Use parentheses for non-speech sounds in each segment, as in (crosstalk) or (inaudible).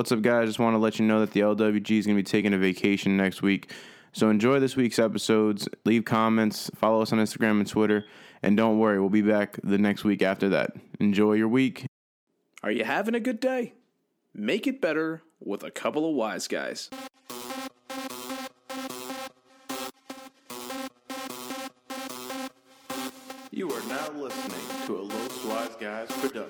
What's up, guys? Just want to let you know that the LWG is going to be taking a vacation next week. So enjoy this week's episodes. Leave comments, follow us on Instagram and Twitter, and don't worry, we'll be back the next week after that. Enjoy your week. Are you having a good day? Make it better with a couple of wise guys. You are now listening to a Los Wise Guys production.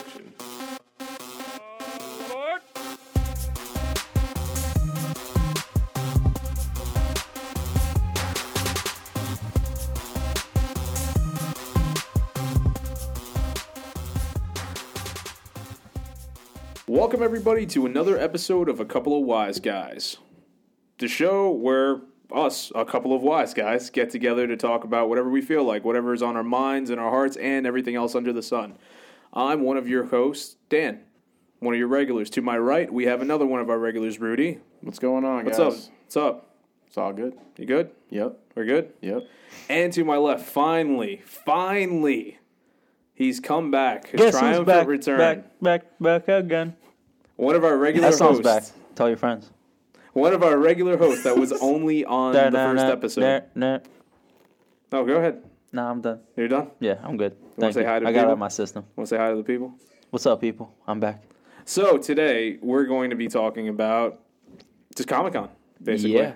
Welcome, everybody, to another episode of A Couple of Wise Guys, the show where us, a couple of wise guys, get together to talk about whatever we feel like, whatever is on our minds and our hearts, and everything else under the sun. I'm one of your hosts, Dan, one of your regulars. To my right, we have another one of our regulars, Rudy. What's going on, What's guys? up? What's up? It's all good. You good? Yep. We're good? Yep. And to my left, finally, finally, he's come back. His Guess who's triumphant back, return. back, back, back again. One of our regular That song's hosts. back. Tell your friends. One of our regular hosts that was (laughs) only on the first episode. No, go ahead. nah, I'm done. You're done? Yeah, I'm good. wanna Thank say you. hi to I got it people? out of my system. Want to say hi to the people? What's up, people? I'm back. So today we're going to be talking about just Comic Con, basically. Yeah.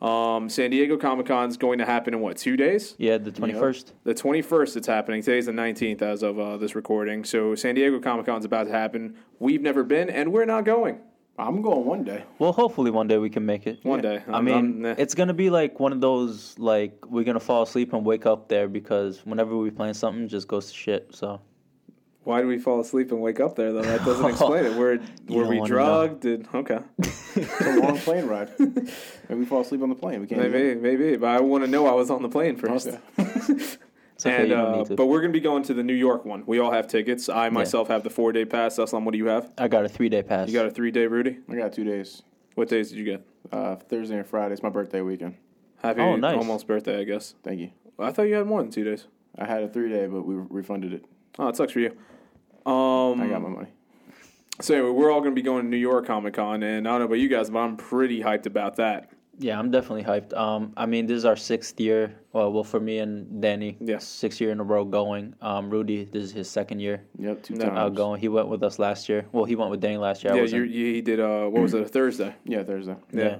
Um, San Diego Comic Con is going to happen in what two days? Yeah, the 21st. The 21st it's happening. Today's the 19th as of uh, this recording. So San Diego Comic Con is about to happen. We've never been, and we're not going. I'm going one day. Well, hopefully one day we can make it. One day. I I'm- mean, I'm- nah. it's gonna be like one of those like we're gonna fall asleep and wake up there because whenever we plan something, just goes to shit. So Why do we fall asleep and wake up there though? That doesn't explain it. Were (laughs) were we drugged? Did okay? (laughs) It's a long plane ride. Maybe we fall asleep on the plane. We can't. do Maybe, maybe. But I want to know I was on the plane first. Okay. (laughs) it's okay. And, uh, but we're going to be going to the New York one. We all have tickets. I myself have the four day pass. Aslam, what do you have? I got a three day pass. You got a three day, Rudy. I got two days. What days did you get? Uh, Thursday and Friday. It's my birthday weekend. Happy Oh, nice. almost birthday, I guess. Thank you. I thought you had more than two days. I had a three day, but we refunded it. Oh, it sucks for you. Um, I got my money. So anyway, we're all going to be going to New York Comic Con, and I don't know about you guys, but I'm pretty hyped about that. Yeah, I'm definitely hyped. Um, I mean, this is our sixth year. Well, well, for me and Danny, Yeah. sixth year in a row going. Um, Rudy, this is his second year Yep, two times. uh, going. He went with us last year. Well, he went with Danny last year. Yeah, wasn't. you, you, he did. Uh, what was it? A (clears throat) Thursday. Yeah, Thursday. yeah.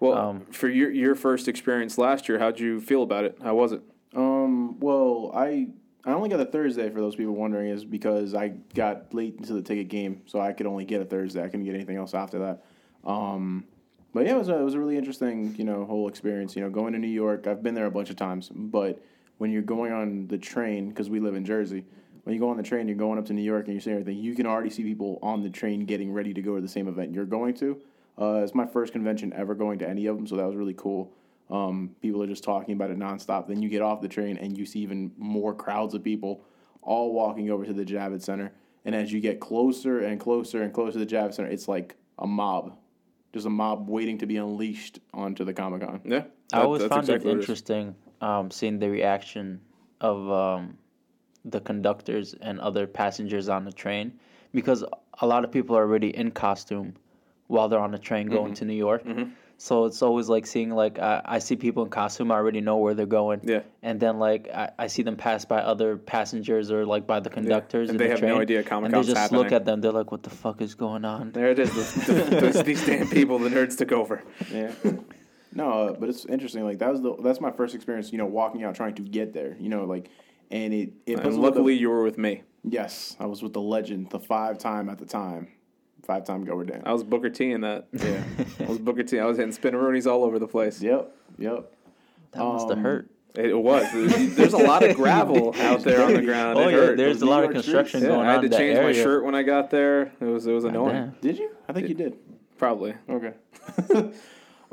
Well, Um, for your your first experience last year, how'd you feel about it? How was it? Um. Well, I I only got a Thursday for those people wondering is because I got late into the ticket game, so I could only get a Thursday. I couldn't get anything else after that. Um. But yeah, it was a, it was a really interesting you know whole experience. You know, going to New York. I've been there a bunch of times, but when you're going on the train because we live in Jersey. When you go on the train, you're going up to New York and you're seeing everything. You can already see people on the train getting ready to go to the same event you're going to. Uh, it's my first convention ever going to any of them, so that was really cool. Um, people are just talking about it nonstop. Then you get off the train and you see even more crowds of people all walking over to the Javits Center. And as you get closer and closer and closer to the Javits Center, it's like a mob, just a mob waiting to be unleashed onto the Comic Con. Yeah, I that- always that's found exactly it what is. interesting um, seeing the reaction of um, the conductors and other passengers on the train because a lot of people are already in costume while they're on the train Mm-hmm. going to New York. So it's always like seeing like I, I see people in costume I already know where they're going. Yeah. And then like I, I see them pass by other passengers or like by the conductors And they the have no train. idea and they Comic-Con's just look at them. They're like, "What the fuck is going on?" There it is. (laughs) The, the, those- these damn people, the nerds took over. Yeah. no, uh, but it's interesting. Like that was the that's my first experience. You know, walking out trying to get there. You know, like, and it it And little bit- luckily, you were with me. yes, I was with the legend, the five time at the time, five time goer Dan. I was Booker T in that. Yeah. (laughs) I was Booker T. I was hitting spinneroonies all over the place. yep. Yep. That must have Um, hurt. It was. There's a lot of gravel out there on the (laughs) ground. Oh it yeah, hurt. there's a lot of construction. Yeah, going on. I had to in that change my shirt when I got there. It was it was annoying. Damn. Did you? I think you did. Probably. Okay. um,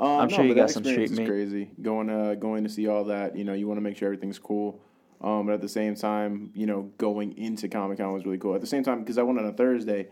(laughs) I'm sure you got some experience street meat. Crazy going uh going to see all that. You know, you want to make sure everything's cool. Um, but at the same time, you know, going into Comic Con was really cool. At the same time, because I went on a Thursday,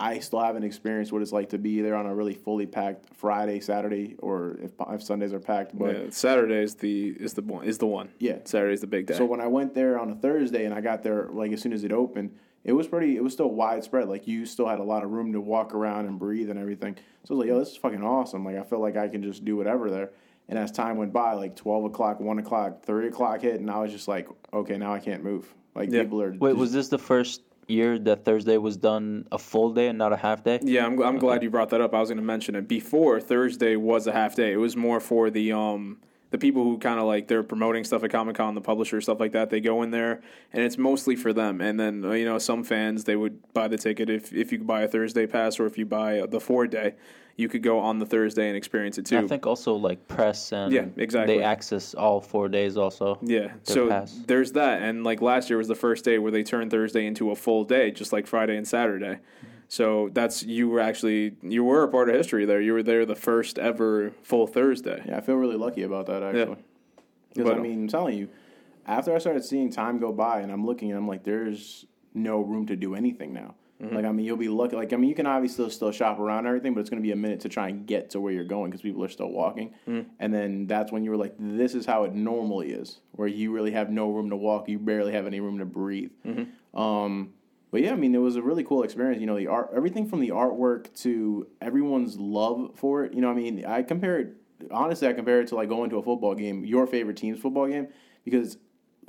I still haven't experienced what it's like to be there on a really fully packed Friday, Saturday, or if, if Sundays are packed. But yeah, Saturday is the is the one is the one. Yeah. Saturday's the big day. So when I went there on a Thursday and I got there like as soon as it opened, it was pretty. It was still widespread. Like you still had a lot of room to walk around and breathe and everything. So I was like, yo, this is fucking awesome. Like I feel like I can just do whatever there. And as time went by, like twelve o'clock, one o'clock, three o'clock hit, and I was just like, okay, now I can't move. Like Yeah. people are. Wait, just- was this the first year that Thursday was done a full day and not a half day? Yeah, I'm, I'm glad you brought that up. I was going to mention it. Before Thursday was a half day. It was more for the um the people who kind of like they're promoting stuff at Comic Con, the publisher stuff like that. They go in there and it's mostly for them. And then uh, you know some fans they would buy the ticket if if you could buy a Thursday pass or if you buy the four day, you could go on the Thursday and experience it too. I think also like press and Yeah, exactly. they access all four days also. Yeah. So pass. there's that, and like last year was the first day where they turned Thursday into a full day, just like Friday and Saturday. Mm-hmm. So that's you were actually you were a part of history there. You were there the first ever full Thursday. Yeah, I feel really lucky about that actually. Because But, I mean, I'm telling you, after I started seeing time go by, and I'm looking, and I'm like, there's no room to do anything now. Mm-hmm. Like, I mean, you'll be lucky. Like, I mean, you can obviously still shop around and everything, but it's going to be a minute to try and get to where you're going because people are still walking. Mm-hmm. And then that's when you were like, this is how it normally is, where you really have no room to walk, you barely have any room to breathe. Mm-hmm. Um, but yeah, I mean, it was a really cool experience. You know, the art, everything from the artwork to everyone's love for it. You know, I mean, I compare it. Honestly, I compare it to like going to a football game, your favorite team's football game, because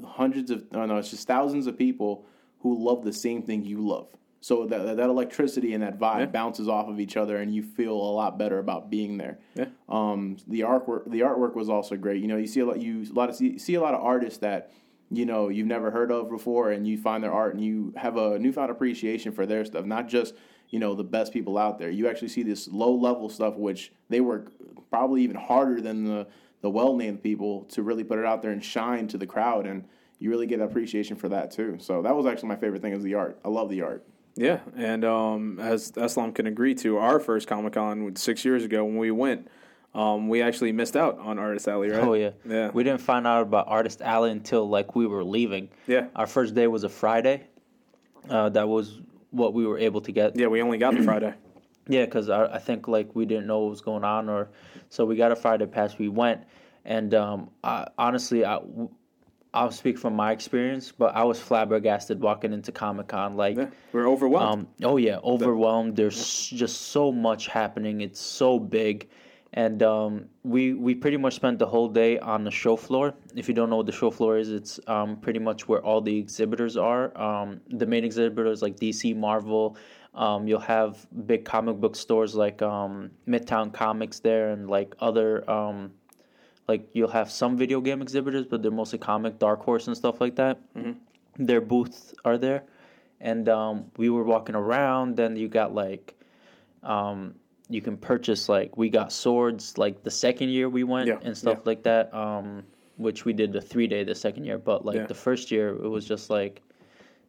hundreds of, no, it's just thousands of people who love the same thing you love. So that that electricity and that vibe Yeah. bounces off of each other, and you feel a lot better about being there. Yeah. Um, the artwork, the artwork was also great. You know, you see a lot, you a lot of see, see a lot of artists that you know you've never heard of before, and you find their art, and you have a newfound appreciation for their stuff. Not just you know the best people out there. You actually see this low level stuff, which they work probably even harder than the the well named people to really put it out there and shine to the crowd, and you really get appreciation for that too. So that was actually my favorite thing is the art. I love the art. Yeah, and um, as Eslam can agree to, our first Comic Con six years ago when we went, um, we actually missed out on Artist Alley, right? Oh yeah. yeah, We didn't find out about Artist Alley until like we were leaving. yeah, Our first day was a Friday. Uh, that was what we were able to get. yeah. We only got the Friday. (clears throat) Yeah, because I, I think like we didn't know what was going on, or so we got a Friday pass. We went, and um, I, honestly, I, I'll speak from my experience, but I was flabbergasted walking into Comic Con. Like, Yeah, we're overwhelmed. um, oh yeah, overwhelmed. There's just so much happening. It's so big, and um, we we pretty much spent the whole day on the show floor. If you don't know what the show floor is, it's um, pretty much where all the exhibitors are. Um, the main exhibitors like DC, Marvel. Um, you'll have big comic book stores like um, Midtown Comics there, and like other um, like you'll have some video game exhibitors, but they're mostly comic, Dark Horse and stuff like that. Their booths are there, and um, we were walking around. Then you got like, um, you can purchase like we got swords like the second year we went Yeah, and stuff yeah. like that. Um, which we did the three day the second year, but like Yeah. the first year it was just like,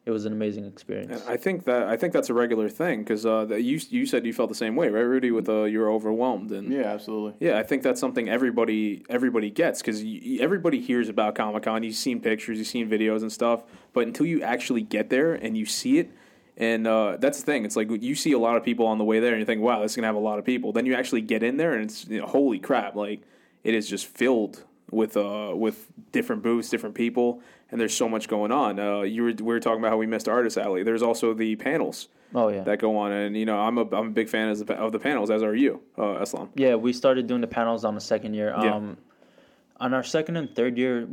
it was an amazing experience. And I think that I think that's a regular thing because uh, you you said you felt the same way, right, Rudy? With uh, you were overwhelmed and Yeah, absolutely. Yeah, I think that's something everybody everybody gets because everybody hears about Comic Con. You've seen pictures, you've seen videos and stuff, but until you actually get there and you see it, and uh, that's the thing. It's like you see a lot of people on the way there, and you think, "Wow, this is gonna have a lot of people." Then you actually get in there, and it's you know, holy crap! Like it is just filled with uh with different booths, different people, and there's so much going on. Uh, you were we were talking about how we missed Artist Alley. There's also the panels oh yeah. that go on, and you know I'm a I'm a big fan of the, of the panels, as are you, uh, Islam. Yeah, we started doing the panels on the second year. Yeah. Um, on our second and third year,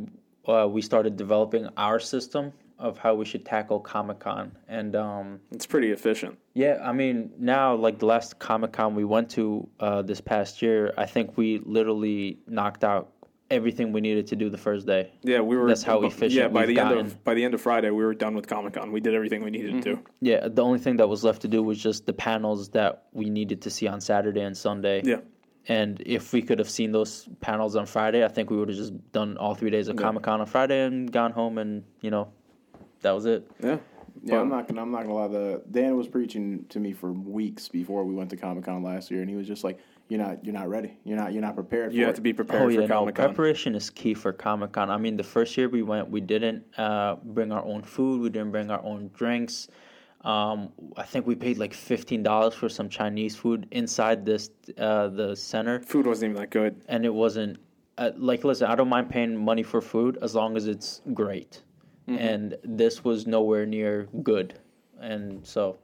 uh, we started developing our system of how we should tackle Comic Con, and um, It's pretty efficient. yeah, I mean now like the last Comic Con we went to uh, this past year, I think we literally knocked out everything we needed to do the first day. Yeah, we were. That's how efficient Yeah, by we've the end of by the end of Friday, we were done with Comic Con. We did everything we needed to. Mm-hmm. Yeah, the only thing that was left to do was just the panels that we needed to see on Saturday and Sunday. Yeah, And if we could have seen those panels on Friday, I think we would have just done all three days of Yeah. Comic Con on Friday and gone home, and you know, that was it. yeah, Yeah, But- I'm not gonna. I'm not gonna lie. The Dan was preaching to me for weeks before we went to Comic Con last year, and he was just like, "You're not. You're not ready. You're not. You're not prepared. You for have it. to be prepared oh for yeah, no, Comic Con. preparation is key for Comic Con. I mean, the first year we went, we didn't uh, bring our own food, we didn't bring our own drinks. Um, I think we paid like fifteen dollars for some Chinese food inside this uh, the center. Food wasn't even that good. and it wasn't uh, like listen i don't mind paying money for food as long as it's great Mm-hmm. and this was nowhere near good and so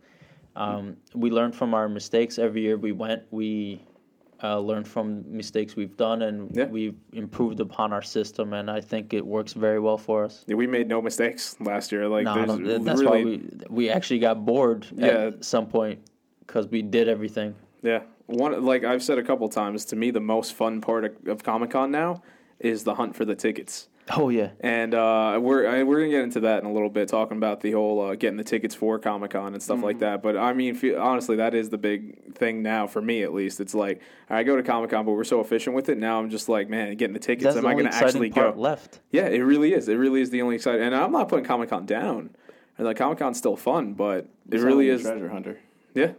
um, we learned from our mistakes. Every year we went, we uh, learned from mistakes we've done, and Yeah. we've improved upon our system. And I think it works very well for us. Yeah, we made no mistakes last year. Like No, that's really, why we we actually got bored Yeah. at some point because we did everything. Yeah, one like I've said a couple times. To me, the most fun part of, of Comic Con now is the hunt for the tickets. Oh yeah, And uh, we're I, we're gonna get into that in a little bit, talking about the whole uh, getting the tickets for Comic Con and stuff like that. But I mean, fe- honestly, that is the big thing now for me, at least. It's like I go to Comic Con, but we're so efficient with it now. I'm just like, man, getting the tickets. that's am the I gonna actually part go? left. Yeah, it really is. It really is the only exciting. And I'm not putting Comic Con down. And like Comic Con's still fun, but it Sound really is. treasure hunter. Yeah,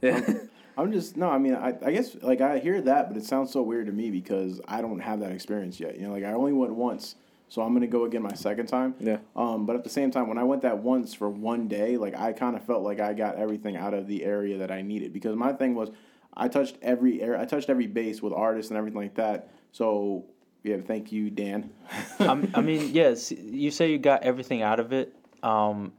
yeah. (laughs) I'm just no. I mean, I, I guess like I hear that, but it sounds so weird to me because I don't have that experience yet. You know, like I only went once, so I'm gonna go again my second time. Yeah. Um, but at the same time, when I went that once for one day, like I kind of felt like I got everything out of the area that I needed because my thing was I touched every air, I touched every base with artists and everything like that. So yeah, thank you, Dan. (laughs) I mean, yes, you say you got everything out of it. Um,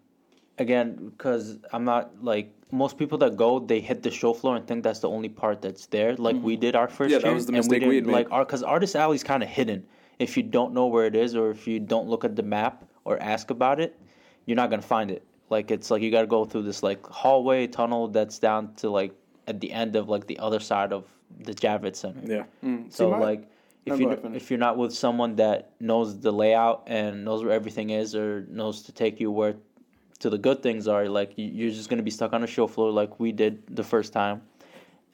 again, because I'm not like most people that go, they hit the show floor and think that's the only part that's there. Like we did our first Mm-hmm. Yeah, that year, was the and mistake we we didn't had like our because Artist Alley's kind of hidden. If you don't know where it is, or if you don't look at the map or ask about it, you're not gonna find it. Like it's like you got to go through this like hallway tunnel that's down to like at the end of like the other side of the Javits Center. yeah. So See, my- like, if you ahead, if you're not with someone that knows the layout and knows where everything is, or knows to take you where to the good things are, like you- you're just gonna be stuck on a show floor like we did the first time,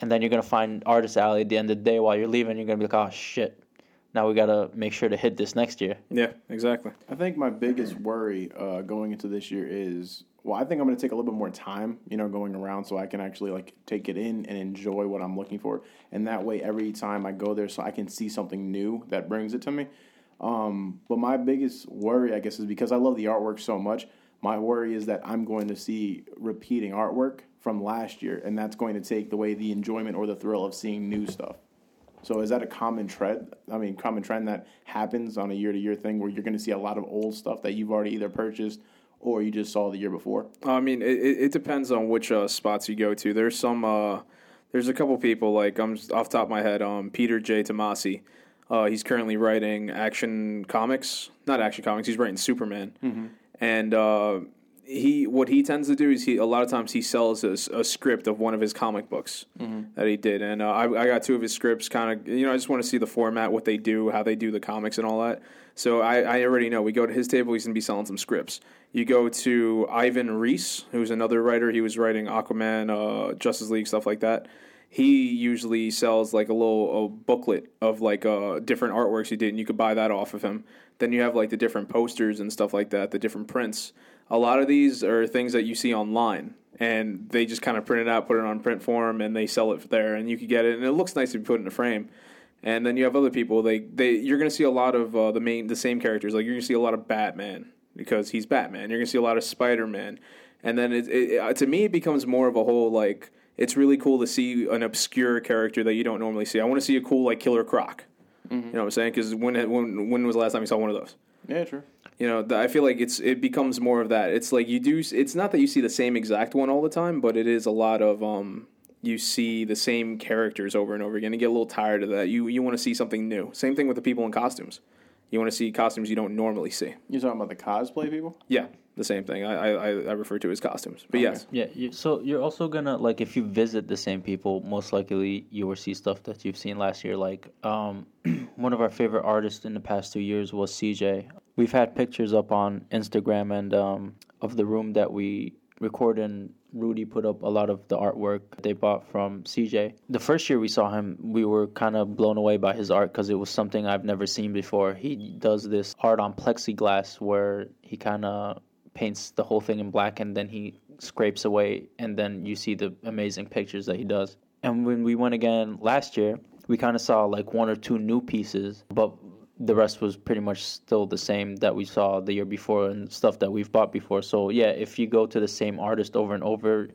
and then you're gonna find Artist Alley at the end of the day while you're leaving. You're gonna be like, oh shit, now we gotta make sure to hit this next year. Yeah, exactly. I think my biggest worry uh, going into this year is well, I think I'm going to take a little bit more time, you know, going around so I can actually like take it in and enjoy what I'm looking for, and that way every time I go there, so I can see something new that brings it to me. Um, but my biggest worry, I guess, is because I love the artwork so much. My worry is that I'm going to see repeating artwork from last year, and that's going to take away the enjoyment or the thrill of seeing new stuff. So is that a common trend? I mean, common trend that happens on a year to year thing where you're going to see a lot of old stuff that you've already either purchased or you just saw the year before. I mean, it, it depends on which uh, spots you go to. There's some. Uh, there's a couple people like I'm off the top of my head. Um, Peter J. Tomasi. Uh, he's currently writing action comics, not action comics. He's writing Superman, and uh, he what he tends to do is he a lot of times he sells a script of one of his comic books that he did, and uh, I, I got two of his scripts. Kind of, you know, I just want to see the format, what they do, how they do the comics, and all that. So I, I already know. We go to his table. He's gonna be selling some scripts. You go to Ivan Reis, who's another writer. He was writing Aquaman, uh, Justice League, stuff like that. He usually sells like a little a booklet of like uh, different artworks he did, and you could buy that off of him. Then you have like the different posters and stuff like that, the different prints. A lot of these are things that you see online, and they just kind of print it out, put it on print form, and they sell it there, and you could get it, and it looks nice to be put in a frame. And then you have other people. They they you're going to see a lot of uh, the main the same characters. Like you're going to see a lot of Batman because he's Batman. You're going to see a lot of Spider Man, and then it, it, to me it becomes more of a whole like it's really cool to see an obscure character that you don't normally see. I want to see a cool like Killer Croc. You know what I'm saying? Because when when when was the last time you saw one of those? Yeah, true. You know, I feel like it's it becomes more of that. It's like you do. It's not that you see the same exact one all the time, but it is a lot of um. You see the same characters over and over again. You get a little tired of that. You you want to see something new. Same thing with the people in costumes. You want to see costumes you don't normally see. You're talking about the cosplay people? Yeah, the same thing. I I, I refer to as costumes. But yes, Yeah, you, so you're also gonna like if you visit the same people, most likely you will see stuff that you've seen last year. Like um, (clears throat) one of our favorite artists in the past two years was CJ. We've had pictures up on Instagram and um, of the room that we record in. Rudy put up a lot of the artwork they bought from CJ. The first year we saw him, we were kind of blown away by his art because it was something I've never seen before. He does this art on plexiglass where he kind of paints the whole thing in black and then he scrapes away and then you see the amazing pictures that he does. And when we went again last year, we kind of saw like one or two new pieces, but the rest was pretty much still the same that we saw the year before and stuff that we've bought before. So yeah, if you go to the same artist over and over,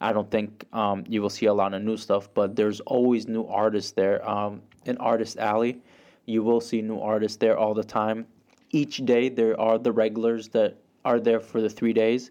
I don't think um, you will see a lot of new stuff. But there's always new artists there. Um, in Artist Alley, you will see new artists there all the time. Each day there are the regulars that are there for the three days,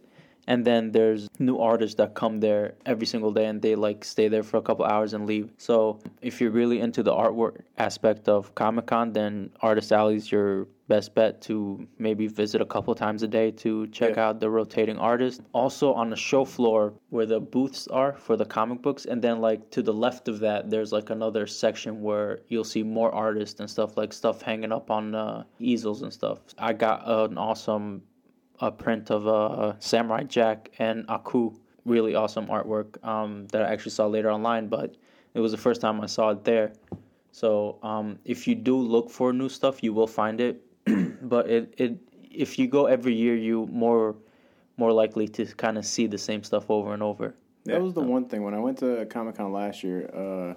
and then there's new artists that come there every single day and they like stay there for a couple hours and leave. So if you're really into the artwork aspect of comic-con then artist alley's your best bet to maybe visit a couple times a day to check Yeah. out the rotating artists. Also on the show floor where the booths are for the comic books and then like to the left of that there's like another section where you'll see more artists and stuff like stuff hanging up on uh, easels and stuff. I got an awesome a print of uh, Samurai Jack and Aku. Really awesome artwork um, that I actually saw later online, but it was the first time I saw it there. So um, if you do look for new stuff, you will find it. (clears throat) but it, it if you go every year, you more more likely to kind of see the same stuff over and over. That was the one thing when I went to Comic Con last year. Uh,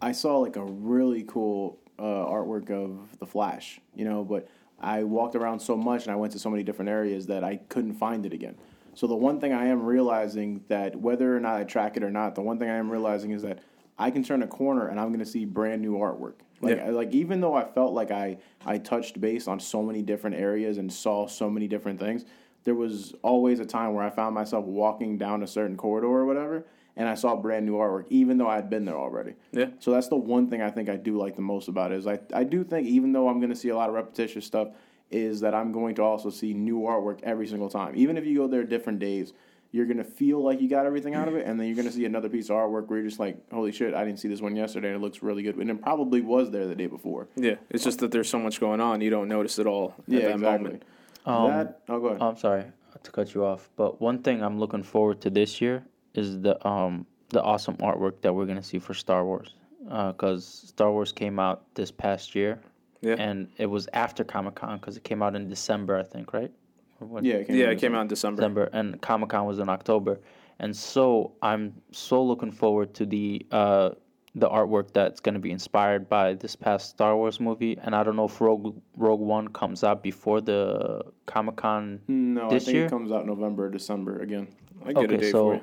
I saw like a really cool uh, artwork of the Flash, you know, but I walked around so much and I went to so many different areas that I couldn't find it again. So the one thing I am realizing that whether or not I track it or not, the one thing I am realizing is that I can turn a corner and I'm going to see brand new artwork. Like, Yeah. like even though I felt like I I touched base on so many different areas and saw so many different things, there was always a time where I found myself walking down a certain corridor or whatever, and I saw brand new artwork, even though I had been there already. Yeah. So that's the one thing I think I do like the most about it is I I do think even though I'm going to see a lot of repetitious stuff, is that I'm going to also see new artwork every single time. Even if you go there different days, you're going to feel like you got everything out of it, and then you're going to see another piece of artwork where you're just like, holy shit, I didn't see this one yesterday, and it looks really good, and it probably was there the day before. Yeah, it's just that there's so much going on, you don't notice it all at Yeah, that exactly. moment. Um, that oh go ahead. I'm sorry to cut you off, but one thing I'm looking forward to this year is the um the awesome artwork that we're gonna see for Star Wars, because Star Wars came out this past year, Yeah. and it was after Comic Con because it came out in December, I think, right? When- yeah, it came Yeah, out it came out in December. December, and Comic Con was in October, and so I'm so looking forward to the uh, the artwork that's going to be inspired by this past Star Wars movie. And I don't know if Rogue Rogue One comes out before the Comic Con No, this I think year. it comes out November or December again. I get a okay, date so for you.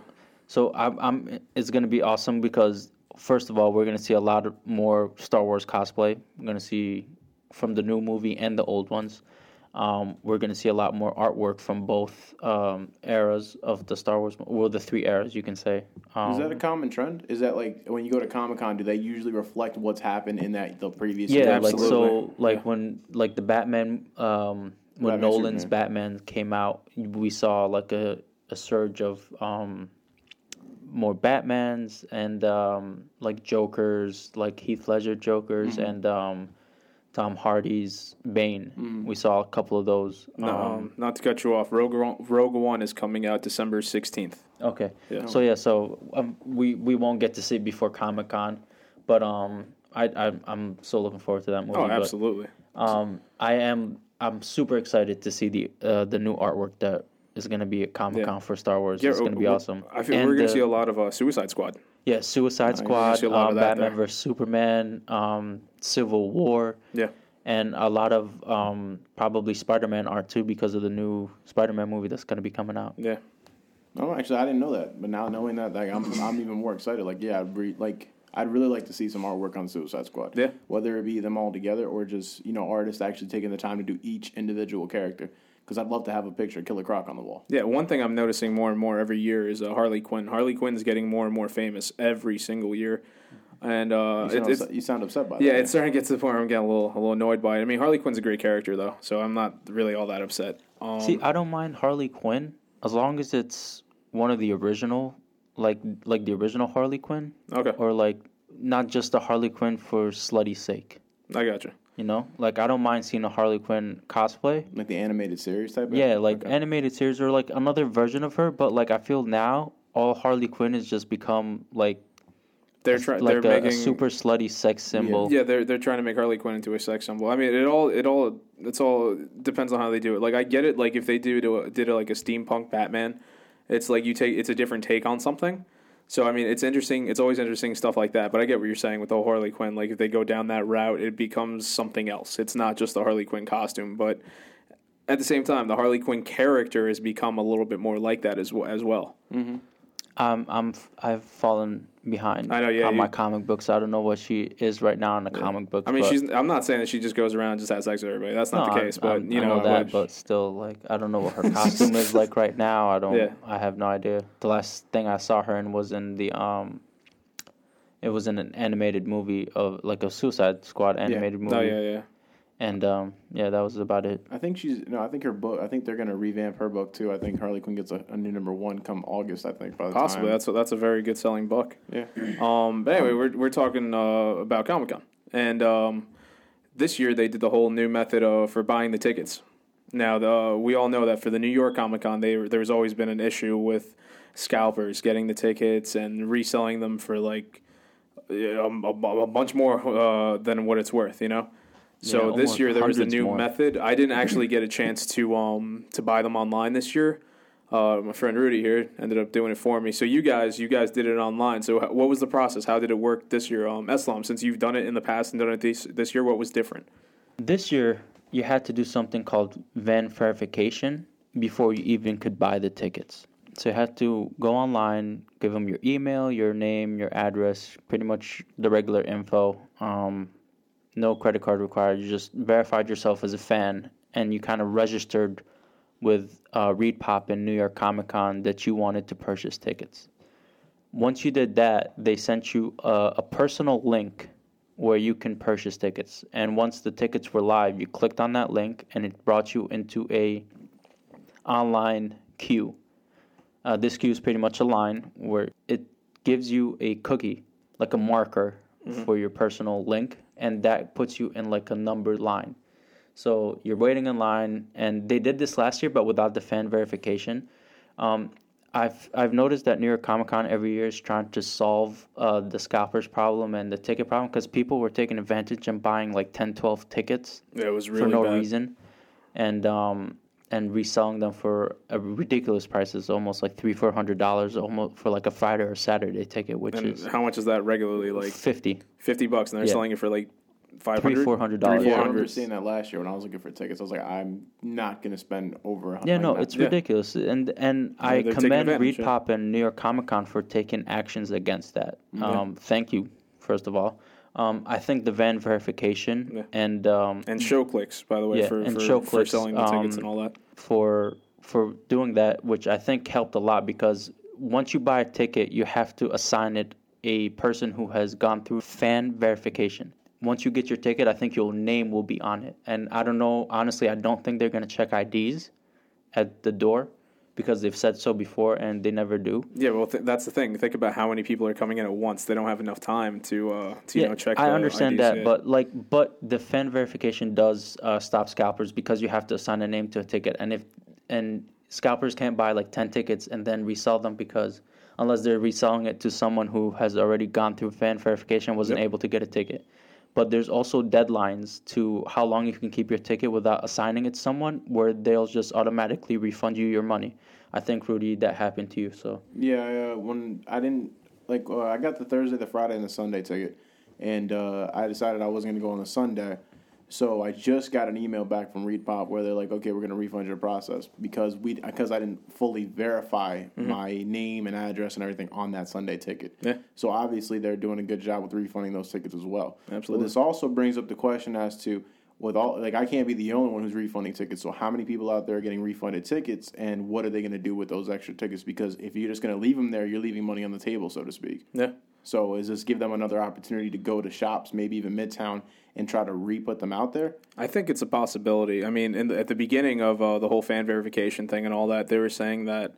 So I'm, I'm it's going to be awesome because first of all we're going to see a lot more Star Wars cosplay. We're going to see from the new movie and the old ones. Um, we're going to see a lot more artwork from both um, eras of the Star Wars, well, the three eras, you can say. Um, Is that a common trend? Is that like when you go to Comic Con, do they usually reflect what's happened in that the previous? yeah, year? like so, like Yeah. when like the Batman, um, when Batman, Nolan's Superman. Batman came out, we saw like a, a surge of um, more Batmans and um, like Jokers, like Heath Ledger Jokers Mm-hmm. and um, Tom Hardy's Bane. We saw a couple of those. No, um, um, not to cut you off. Rogue One, Rogue One is coming out December 16th. Okay. Yeah. So yeah, so um, we we won't get to see it before Comic Con, but um, I, I I'm so looking forward to that movie. Oh, but, absolutely. um, I am I'm super excited to see the uh, the new artwork that is going to be at Comic Con Yeah. for Star Wars. Yeah, it's going to be awesome. I feel And we're going to see a lot of uh, Suicide Squad. yeah, Suicide gonna Squad, see a lot of um, Batman there. vs Superman, um, Civil War, Yeah. and a lot of um, probably Spider Man art too because of the new Spider Man movie that's going to be coming out. Yeah. No, actually, I didn't know that. But now knowing that, like, I'm I'm even more excited. Like, yeah, I'd re- like I'd really like to see some artwork on Suicide Squad. Yeah. Whether it be them all together or just you know artists actually taking the time to do each individual character. Because I'd love to have a picture of Killer Croc on the wall. Yeah, one thing I'm noticing more and more every year is uh, Harley Quinn. Harley Quinn's getting more and more famous every single year, and uh, You sound, it's upset, you sound upset by that. yeah, that. it's starting to get to the point where I'm getting a little a little annoyed by it. I mean, Harley Quinn's a great character though, so I'm not really all that upset. Um, See, I don't mind Harley Quinn as long as it's one of the original, like like the original Harley Quinn, okay, or like not just a Harley Quinn for slutty sake. I got you. Know, like I don't mind seeing a Harley Quinn cosplay. like the animated series type. of- Yeah, like Okay. animated series or like another version of her. But like I feel now all Harley Quinn has just become like They're trying. like they're a, making a super slutty sex symbol. Yeah, they're they're trying to make Harley Quinn into a sex symbol. I mean, it all it all it's all depends on how they do it. Like I get it. Like if they do to a, did it like a steampunk Batman, it's like you take it's a different take on something. So I mean, it's interesting. It's always interesting stuff like that. But I get what you're saying with the Harley Quinn. Like if they go down that route, it becomes something else. It's not just the Harley Quinn costume, but at the same time, the Harley Quinn character has become a little bit more like that as well. As well. Mm-hmm. I'm I'm I've fallen behind I know, yeah, on you- my comic books. I don't know what she is right now in the comic book. I mean, she's. I'm not saying that she just goes around and just has sex with everybody. That's not No, the case. but you I know, that, but still, like, I don't know what her costume is like right now. I don't. Yeah. I have no idea. The last thing I saw her in was in the um. It was in an animated movie of like a Suicide Squad animated movie, oh yeah, yeah. And um, yeah, that was about it. I think she's no. I think her book. I think they're gonna revamp her book too. I think Harley Quinn gets a, a new number one come August. I think by the Possibly. time. That's a, that's a very good selling book. yeah. Um, but anyway, we're we're talking uh, about Comic Con, and um, this year they did the whole new method uh, for buying the tickets. Now, the, we all know that for the New York Comic Con, they there's always been an issue with scalpers getting the tickets and reselling them for like a, a, a bunch more uh, than what it's worth. You know. So Yeah, this year there was a new more. method. I didn't actually get a chance to um to buy them online this year. Uh, my friend Rudy here ended up doing it for me. So you guys, you guys did it online. So what was the process? How did it work this year? Um, Eslam, since you've done it in the past and done it this this year, what was different? This year, you had to do something called fan verification before you even could buy the tickets. So you had to go online, give them your email, your name, your address, pretty much the regular info. Um, no credit card required. You just verified yourself as a fan, and you kind of registered with uh, Reed Pop and New York Comic Con that you wanted to purchase tickets. Once you did that, they sent you a, a personal link where you can purchase tickets. And once the tickets were live, you clicked on that link, and it brought you into a online queue. Uh, this queue is pretty much a line where it gives you a cookie, like a marker for your personal link, and that puts you in like a numbered line. So you're waiting in line, and they did this last year, but without the fan verification. Um, I've I've noticed that New York Comic Con every year is trying to solve uh, the scalpers problem and the ticket problem because people were taking advantage and buying like 10, 12 tickets Yeah, it was really for no bad. reason, and um, and reselling them for a ridiculous prices, almost like three four hundred dollars, almost for like a Friday or Saturday ticket, which And is how much is that regularly? Like fifty. fifty bucks, and they're Yeah. selling it for like five Three, hundred, four hundred dollars. Yeah, I 400. remember seeing that last year when I was looking for tickets. I was like, I'm not gonna spend over. a hun- Yeah, like, no, not- it's Yeah. ridiculous, and and I commend advantage, Reed yeah. Pop and New York Comic Con for taking actions against that. Um, thank you, first of all. Um, I think the fan verification Yeah. and um, and show clicks, by the way, Yeah, for and for, show for clicks, selling the tickets um, and all that. For for doing that, which I think helped a lot because once you buy a ticket, you have to assign it a person who has gone through fan verification. Once you get your ticket, I think your name will be on it. And I don't know, honestly, I don't think they're going to check IDs at the door because they've said so before and they never do. Yeah, well, th- that's the thing. Think about how many people are coming in at once. They don't have enough time to uh, to you know check. I understand IDs, that, yeah. but like, but the fan verification does uh, stop scalpers because you have to assign a name to a ticket, and if and scalpers can't buy like ten tickets and then resell them because unless they're reselling it to someone who has already gone through fan verification wasn't Yep. able to get a ticket. But there's also deadlines to how long you can keep your ticket without assigning it to someone, where they'll just automatically refund you your money. I think Rudy, that happened to you. So Yeah, uh, when I didn't like, uh, I got the Thursday, the Friday, and the Sunday ticket, and uh, I decided I wasn't going to go on the Sunday. So I just got an email back from Reed Pop where they're like, "Okay, we're going to refund your process because we because I didn't fully verify mm-hmm. my name and address and everything on that Sunday ticket." Yeah. So obviously they're doing a good job with refunding those tickets as well. Absolutely. But this also brings up the question as to with all like I can't be the only one who's refunding tickets. So how many people out there are getting refunded tickets, and what are they going to do with those extra tickets? Because if you're just going to leave them there, you're leaving money on the table, so to speak. yeah, So is this give them another opportunity to go to shops, maybe even Midtown, and try to re-put them out there? I think it's a possibility. I mean, in the, at the beginning of uh, the whole fan verification thing and all that, they were saying that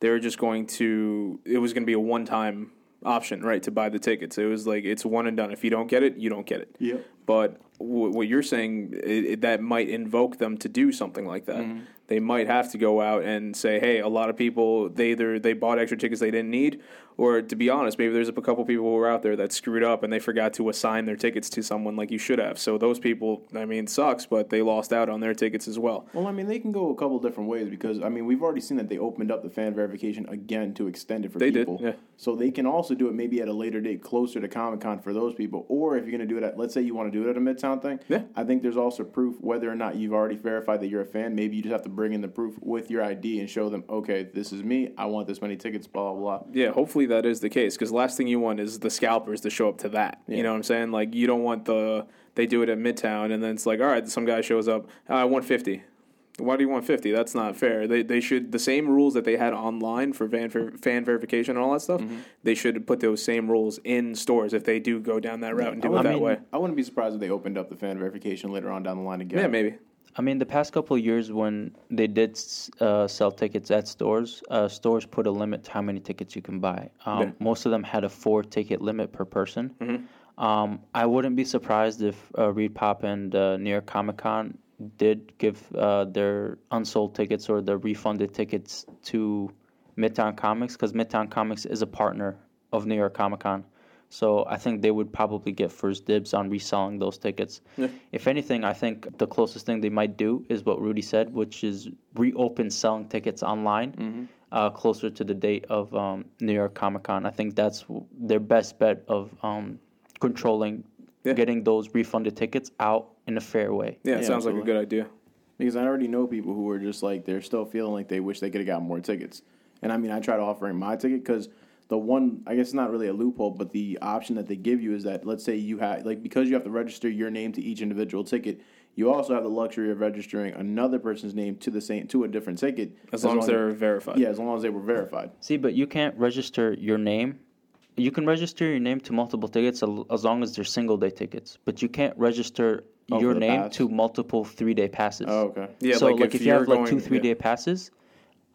they were just going to. It was going to be a one-time option, right, to buy the tickets. It was like it's one and done. If you don't get it, you don't get it. Yep. But w- what you're saying it, it, that might invoke them to do something like that. Mm-hmm. They might have to go out and say, "Hey, a lot of people they either they bought extra tickets they didn't need, Or to be honest, maybe there's a couple people who were out there that screwed up and they forgot to assign their tickets to someone like you should have. So those people, I mean, sucks, but they lost out on their tickets as well. Well, I mean, they can go a couple different ways because I mean, we've already seen that they opened up the fan verification again to extend it for They did, people. yeah. So they can also do it maybe at a later date, closer to Comic Con for those people. Or if you're going to do it at, let's say you want to do it at a Midtown thing. Yeah. I think there's also proof whether or not you've already verified that you're a fan. Maybe you just have to bring in the proof with your ID and show them, okay, this is me. I want this many tickets. Blah blah blah. Yeah, hopefully that is the case because last thing you want is the scalpers to show up to that. You know what I'm saying? Like you don't want the they do it at Midtown and then it's like, all right, some guy shows up, "Ah, I want 50. Why do you want 50? That's not fair. They, they should the same rules that they had online for fan fan verification and all that stuff. They should put those same rules in stores if they do go down that route and do I it that way. I wouldn't be surprised if they opened up the fan verification later on down the line again. Yeah, maybe. I mean, the past couple of years when they did uh, sell tickets at stores, uh, stores put a limit to how many tickets you can buy. Um, Yeah. Most of them had a four ticket limit per person. Mm-hmm. Um, I wouldn't be surprised if uh, Reed Pop and uh, New York Comic Con did give uh, their unsold tickets or the refunded tickets to Midtown Comics because Midtown Comics is a partner of New York Comic Con. So I think they would probably get first dibs on reselling those tickets. If anything, I think the closest thing they might do is what Rudy said, which is reopen selling tickets online uh, closer to the date of um, New York Comic Con. I think that's their best bet of um, controlling Yeah. getting those refunded tickets out in a fair way. Yeah, it Yeah, sounds like a good idea. Because I already know people who are just like they're still feeling like they wish they could have got more tickets. And I mean, I try tried offering my ticket because the one I guess it's not really a loophole, but the option that they give you is that let's say you have like because you have to register your name to each individual ticket, you also have the luxury of registering another person's name to the same to a different ticket As, long as they're verified. yeah, as long as they were verified. See, but you can't register your name. You can register your name to multiple tickets as long as they're single day tickets, but you can't register Oh, your name pass. to multiple three day passes. Oh, okay. Yeah, so like, like, if, you you're have like two three yeah. day passes,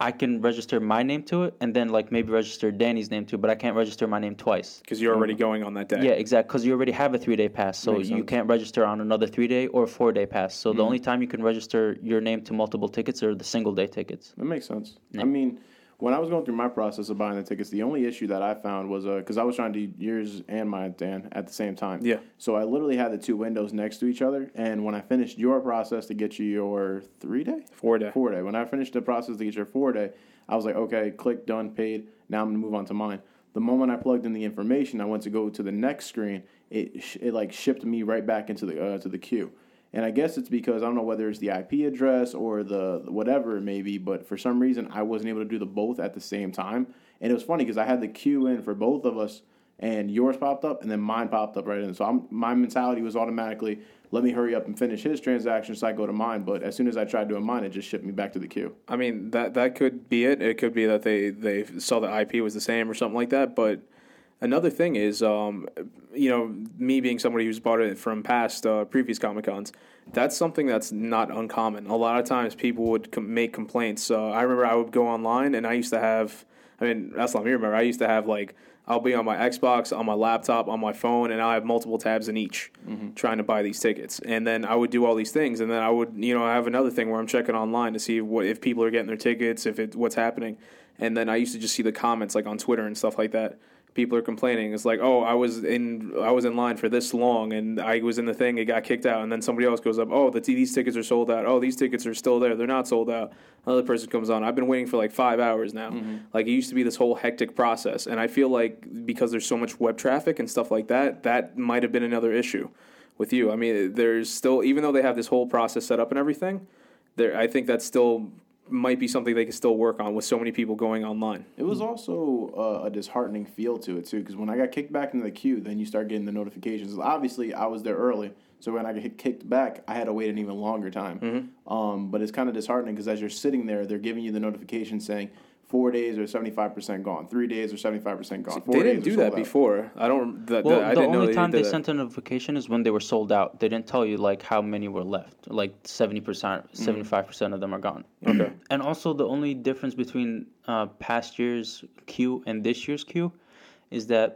I can register my name to it, and then like maybe register Danny's name to, it, but I can't register my name twice. because you're already going on that day. Yeah, exactly. Because you already have a three day pass, so Makes you sense. can't register on another three day or four day pass. So the Mm-hmm. only time you can register your name to multiple tickets are the single day tickets. That makes sense. I mean, when I was going through my process of buying the tickets, the only issue that I found was because I was trying to do yours and mine, Dan, at the same time. Yeah. So I literally had the two windows next to each other, and when I finished your process to get you your three day, Four day. four day. When I finished the process to get your four day, I was like, okay, click done, paid. Now I'm gonna move on to mine. The moment I plugged in the information, I went to go to the next screen. It sh- it like shipped me right back into the uh, to the queue. And I guess it's because I don't know whether it's the IP address or the whatever it may be, but for some reason I wasn't able to do the both at the same time. And it was funny because I had the queue in for both of us, and yours popped up, and then mine popped up right in. So I'm, my mentality was automatically, let me hurry up and finish his transaction so I go to mine. But as soon as I tried doing mine, it just shipped me back to the queue. I mean that that could be it. It could be that they they saw the IP was the same or something like that. But another thing is, um, you know, me being somebody who's bought it from past uh, previous Comic Cons, that's something that's not uncommon. A lot of times people would com- make complaints. Uh, I remember I would go online and I used to have. I mean, that's not me. Remember, I used to have like I'll be on my Xbox, on my laptop, on my phone, and I have multiple tabs in each, trying to buy these tickets. And then I would do all these things, and then I would, you know, I have another thing where I'm checking online to see what if people are getting their tickets, if it what's happening. And then I used to just see the comments like on Twitter and stuff like that. People are complaining. It's like, oh, I was in I was in line for this long, and I was in the thing. It got kicked out, and then somebody else goes up. Oh, the these tickets are sold out. Oh, these tickets are still there. They're not sold out. Another person comes on. I've been waiting for like five hours now. Mm-hmm. Like it used to be this whole hectic process, and I feel like because there's so much web traffic and stuff like that, that might have been another issue with you. I mean, there's still even though they have this whole process set up and everything, there I think that's still might be something they can still work on with so many people going online. It was also uh, a disheartening feel to it too, because when I got kicked back into the queue, then you start getting the notifications. Obviously, I was there early, so when I get kicked back, I had to wait an even longer time. Um, but it's kind of disheartening because as you're sitting there, they're giving you the notification saying four days or seventy five percent gone, three days or seventy five percent gone. Four they didn't days do that out. before. I don't. That, Well, that- I the didn't only they time did they sent a notification is when they were sold out. They didn't tell you like how many were left. Like seventy percent, seventy five percent of them are gone. Okay. (clears throat) And also, the only difference between uh, past year's queue and this year's queue is that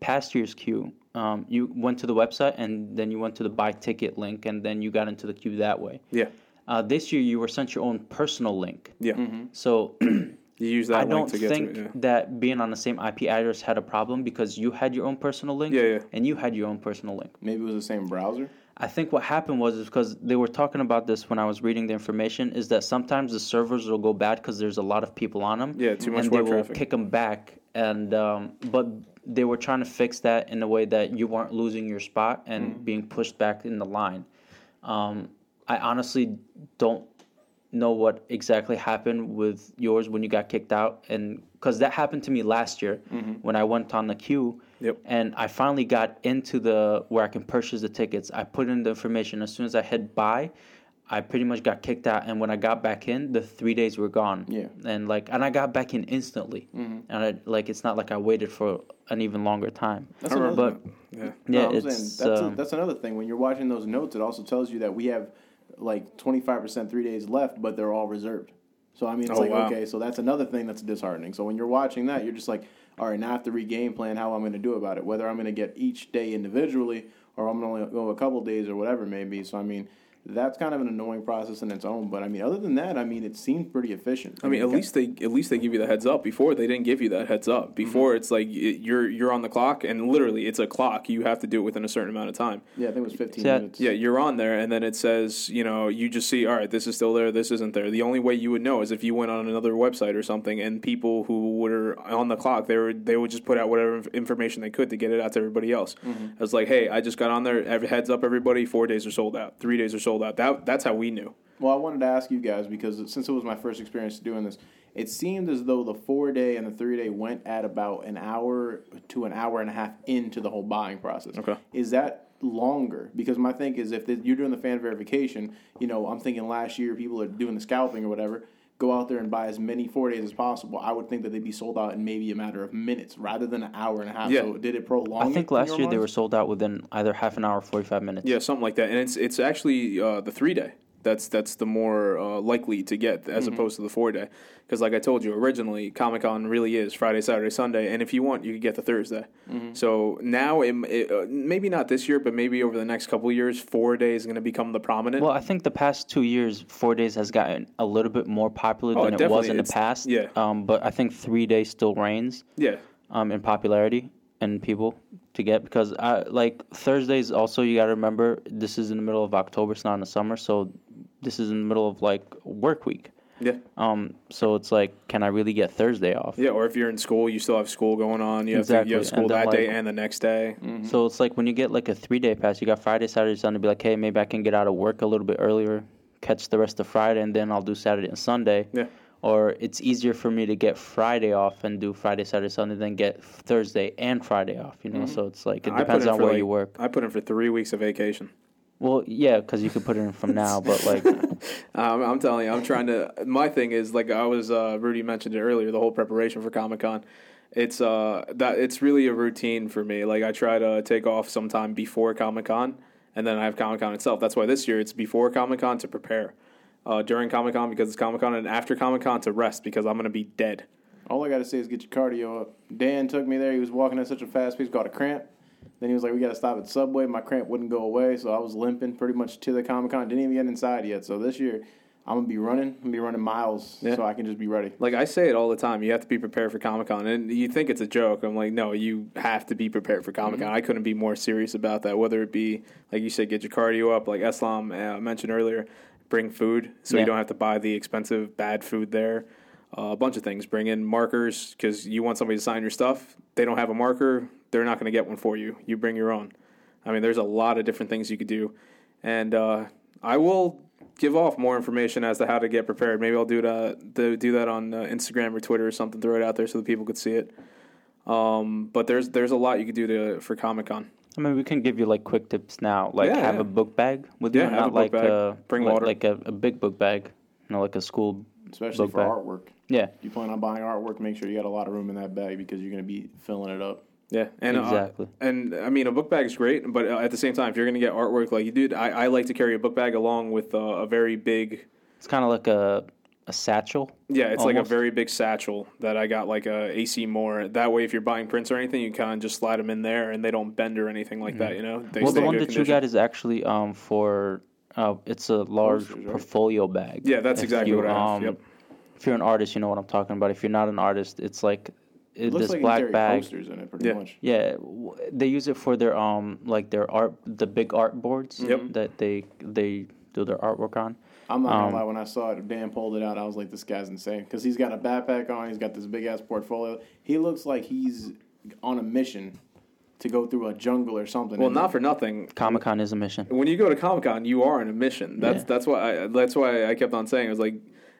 past year's queue, um, you went to the website and then you went to the buy ticket link and then you got into the queue that way. Yeah. Uh, this year, you were sent your own personal link. Yeah. Mm-hmm. So (clears throat) You use that I link don't to get think to it. Yeah. that being on the same IP address had a problem because you had your own personal link Yeah, yeah. and you had your own personal link. Maybe it was the same browser. I think what happened was is because they were talking about this when I was reading the information is that sometimes the servers will go bad because there's a lot of people on them. Yeah, too much and they will traffic. kick them back. And um, but they were trying to fix that in a way that you weren't losing your spot and Mm. being pushed back in the line. Um, I honestly don't know what exactly happened with yours when you got kicked out, and because that happened to me last year when I went on the queue. Yep. And I finally got into the where I can purchase the tickets. I put in the information. As soon as I hit buy, I pretty much got kicked out. And when I got back in, the three days were gone. Yeah. And like, and I got back in instantly. And I like, it's not like I waited for an even longer time. That's I remember another- that. Yeah. Yeah, No, it's saying that's, a, um, that's another thing. When you're watching those notes, it also tells you that we have like 25% three days left, but they're all reserved. So, I mean, it's Oh, like, wow. okay, so that's another thing that's disheartening. So, when you're watching that, you're just like, all right, now I have to regame plan how I'm going to do about it, whether I'm going to get each day individually or I'm going to only go a couple days or whatever it may be. So, I mean, that's kind of an annoying process in its own. But, I mean, other than that, I mean, it seemed pretty efficient. I mean, at least they at least they give you the heads up. Before they didn't give you that heads up. Before Mm-hmm. it's like y- you're you're on the clock, and literally it's a clock. You have to do it within a certain amount of time. yeah, I think it was 15 Yeah. minutes. Yeah, you're on there, and then it says, you know, you just see, all right, this is still there, this isn't there. The only way you would know is if you went on another website or something, and people who were on the clock, they were they would just put out whatever information they could to get it out to everybody else. I was like, hey, I just got on there. Heads up, everybody. Four days are sold out. Three days are sold out. That that's how we knew. Well, I wanted to ask you guys because since it was my first experience doing this, it seemed as though the four day and the three day went at about an hour to an hour and a half into the whole buying process. Okay. Is that longer? Because my thing is, if you're doing the fan verification, you know, I'm thinking last year people are doing the scalping or whatever. Go out there and buy as many four days as possible. I would think that they'd be sold out in maybe a matter of minutes rather than an hour and a half. Yeah. So did it prolong? I think in last your year they were sold out within either half an hour or 45 minutes. Yeah, something like that. And it's it's actually uh, the three day. That's that's the more uh, likely to get as opposed to the four day. Because like I told you originally, Comic Con really is Friday, Saturday, Sunday, and if you want, you can get the Thursday. So now, it, it, uh, maybe not this year, but maybe over the next couple of years, four days is going to become the prominent. Well, I think the past two years, four days has gotten a little bit more popular Oh, than it was in the past. yeah. Um, but I think three days still reigns yeah, um, in popularity and people to get because I like Thursdays. Also, you got to remember this is in the middle of October. It's not in the summer, so this is in the middle of like work week. yeah, Um, so it's like, can I really get Thursday off? yeah. Or if you're in school, you still have school going on. You have to, you Exactly. have school And then, that day and the next day. So it's like when you get like a three day pass, you got Friday, Saturday, Sunday. Be like, hey, maybe I can get out of work a little bit earlier, catch the rest of Friday, and then I'll do Saturday and Sunday. Yeah. Or it's easier for me to get Friday off and do Friday, Saturday, Sunday than get Thursday and Friday off. You know, so it's like it depends on where like- you work. I put in for three weeks of vacation. Well, yeah, because you could put it in from now, but like, (laughs) Um, I'm telling you, I'm trying to. My thing is like I was. Uh, Rudy mentioned it earlier. The whole preparation for Comic Con. It's uh that it's really a routine for me. Like I try to take off sometime before Comic Con, and then I have Comic Con itself. That's why this year it's before Comic Con to prepare. Uh, during Comic Con because it's Comic Con, and after Comic Con to rest because I'm gonna be dead. All I got to say is get your cardio up. Dan took me there. He was walking at such a fast pace, got a cramp. Then he was like, "We got to stop at Subway." My cramp wouldn't go away, so I was limping pretty much to the Comic Con. Didn't even get inside yet. So this year, I'm gonna be running. I'm gonna be running miles, Yeah. so I can just be ready. Like I say it all the time, you have to be prepared for Comic Con, and you think it's a joke. I'm like, no, you have to be prepared for Comic Con. I couldn't be more serious about that. Whether it be like you said, get your cardio up, like Islam uh, mentioned earlier, bring food so Yeah. you don't have to buy the expensive bad food there. Uh, a bunch of things. Bring in markers because you want somebody to sign your stuff. They don't have a marker, they're not going to get one for you. You bring your own. I mean, there's a lot of different things you could do, and uh, I will give off more information as to how to get prepared. Maybe I'll do that do, do that on uh, Instagram or Twitter or something. Throw it out there so that people could see it. Um, but there's there's a lot you could do to for Comic Con. I mean, we can give you like quick tips now. Like Yeah, have yeah. a book bag with Yeah, you, have a not book like bag. a Bring like, water. like a, a big book bag, you know, like a school. Especially Book for bag. artwork. Yeah, If you plan on buying artwork, make sure you got a lot of room in that bag because you're gonna be filling it up. Yeah, and Exactly. Uh, and I mean, a book bag is great, but uh, at the same time, if you're going to get artwork like you did, I, I like to carry a book bag along with uh, a very big. it's kind of like a a satchel. Yeah, it's like a very big satchel that I got like a AC Moore. That way, if you're buying prints or anything, you kind of just slide them in there, and they don't bend or anything like that. You know, they Mm-hmm. well, the one that you got is actually um for uh it's a large Posters, right? portfolio bag. Yeah, that's If exactly you, what I have. um, yep. if you're an artist, you know what I'm talking about. If you're not an artist, it's like it, It looks this like black black bag. posters in it, pretty Yeah. much. Yeah, w- they use it for their um like their art, the big art boards Yep. that they they do their artwork on. I'm not gonna Um, lie. When I saw it, Dan pulled it out. I was like, "This guy's insane." Because he's got a backpack on. He's got this big ass portfolio. He looks like he's on a mission to go through a jungle or something. Well, And not for nothing. Comic Con is a mission. when you go to Comic Con, you are on a mission. That's Yeah. that's why I, that's why I kept on saying I was like,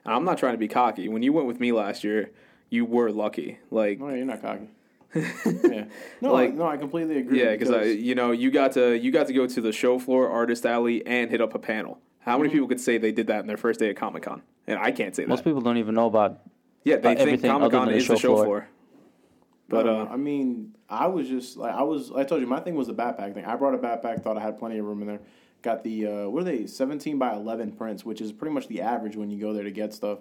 I'm not trying to be cocky. When you went with me last year, you were lucky. Like, No, you're not cocky. (laughs) yeah. No, Like- no, I completely agree. yeah, because I, you know, you got to you got to go to the show floor, artist alley, and hit up a panel. How Mm-hmm. many people could say they did that in their first day at Comic Con? And I can't say that. Most people don't even know about. yeah, they uh, think Comic Con than the is the show show floor. floor. But But uh, I mean, I was just like I was. I told you my thing was the backpack thing. I brought a backpack, thought I had plenty of room in there. Got the uh, what are they? Seventeen by eleven prints, which is pretty much the average when you go there to get stuff.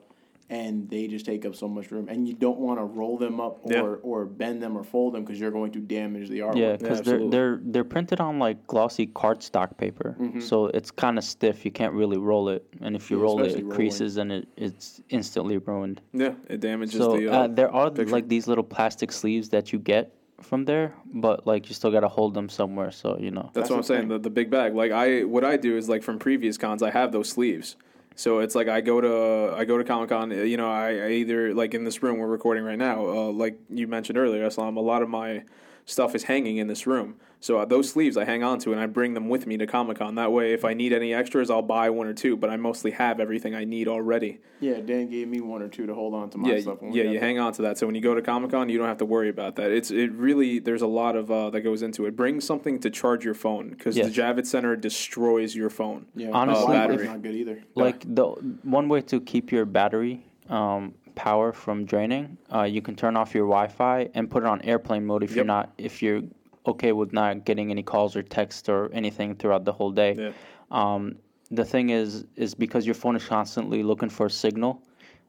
And they just take up so much room, and you don't want to roll them up or, Yeah. or bend them or fold them because you're going to damage the artwork. Yeah, because they're they're they're printed on like glossy cardstock paper, so it's kind of stiff. You can't really roll it, and if you Yeah, roll it, it rolling. creases and it, it's instantly ruined. yeah, it damages So the. uh, Uh, there are picture. like these little plastic sleeves that you get from there, but like you still gotta hold them somewhere. So you know. That's, That's what I'm saying. The, the big bag. Like I, what I do is like from previous cons, I have those sleeves. So it's like I go to I go to Comic Con. You know, I, I either like in this room we're recording right now. Uh, like you mentioned earlier, Islam. A lot of my stuff is hanging in this room. So uh, those sleeves I hang on to and I bring them with me to Comic Con. That way, if I need any extras, I'll buy one or two. But I mostly have everything I need already. Yeah, Dan gave me one or two to hold on to my yeah, stuff. when yeah, you there. hang on to that. So when you go to Comic Con, you don't have to worry about that. It's it really there's a lot of uh, that goes into it. Bring something to charge your phone because Yes. the Javits Center destroys your phone. Yeah, Honestly- Wi-Fi's Battery. not good either. like the one way to keep your battery um, power from draining, uh, you can turn off your Wi-Fi and put it on airplane mode if Yep. you're not if you're okay with not getting any calls or text or anything throughout the whole day. Yeah. Um, the thing is, is because your phone is constantly looking for a signal,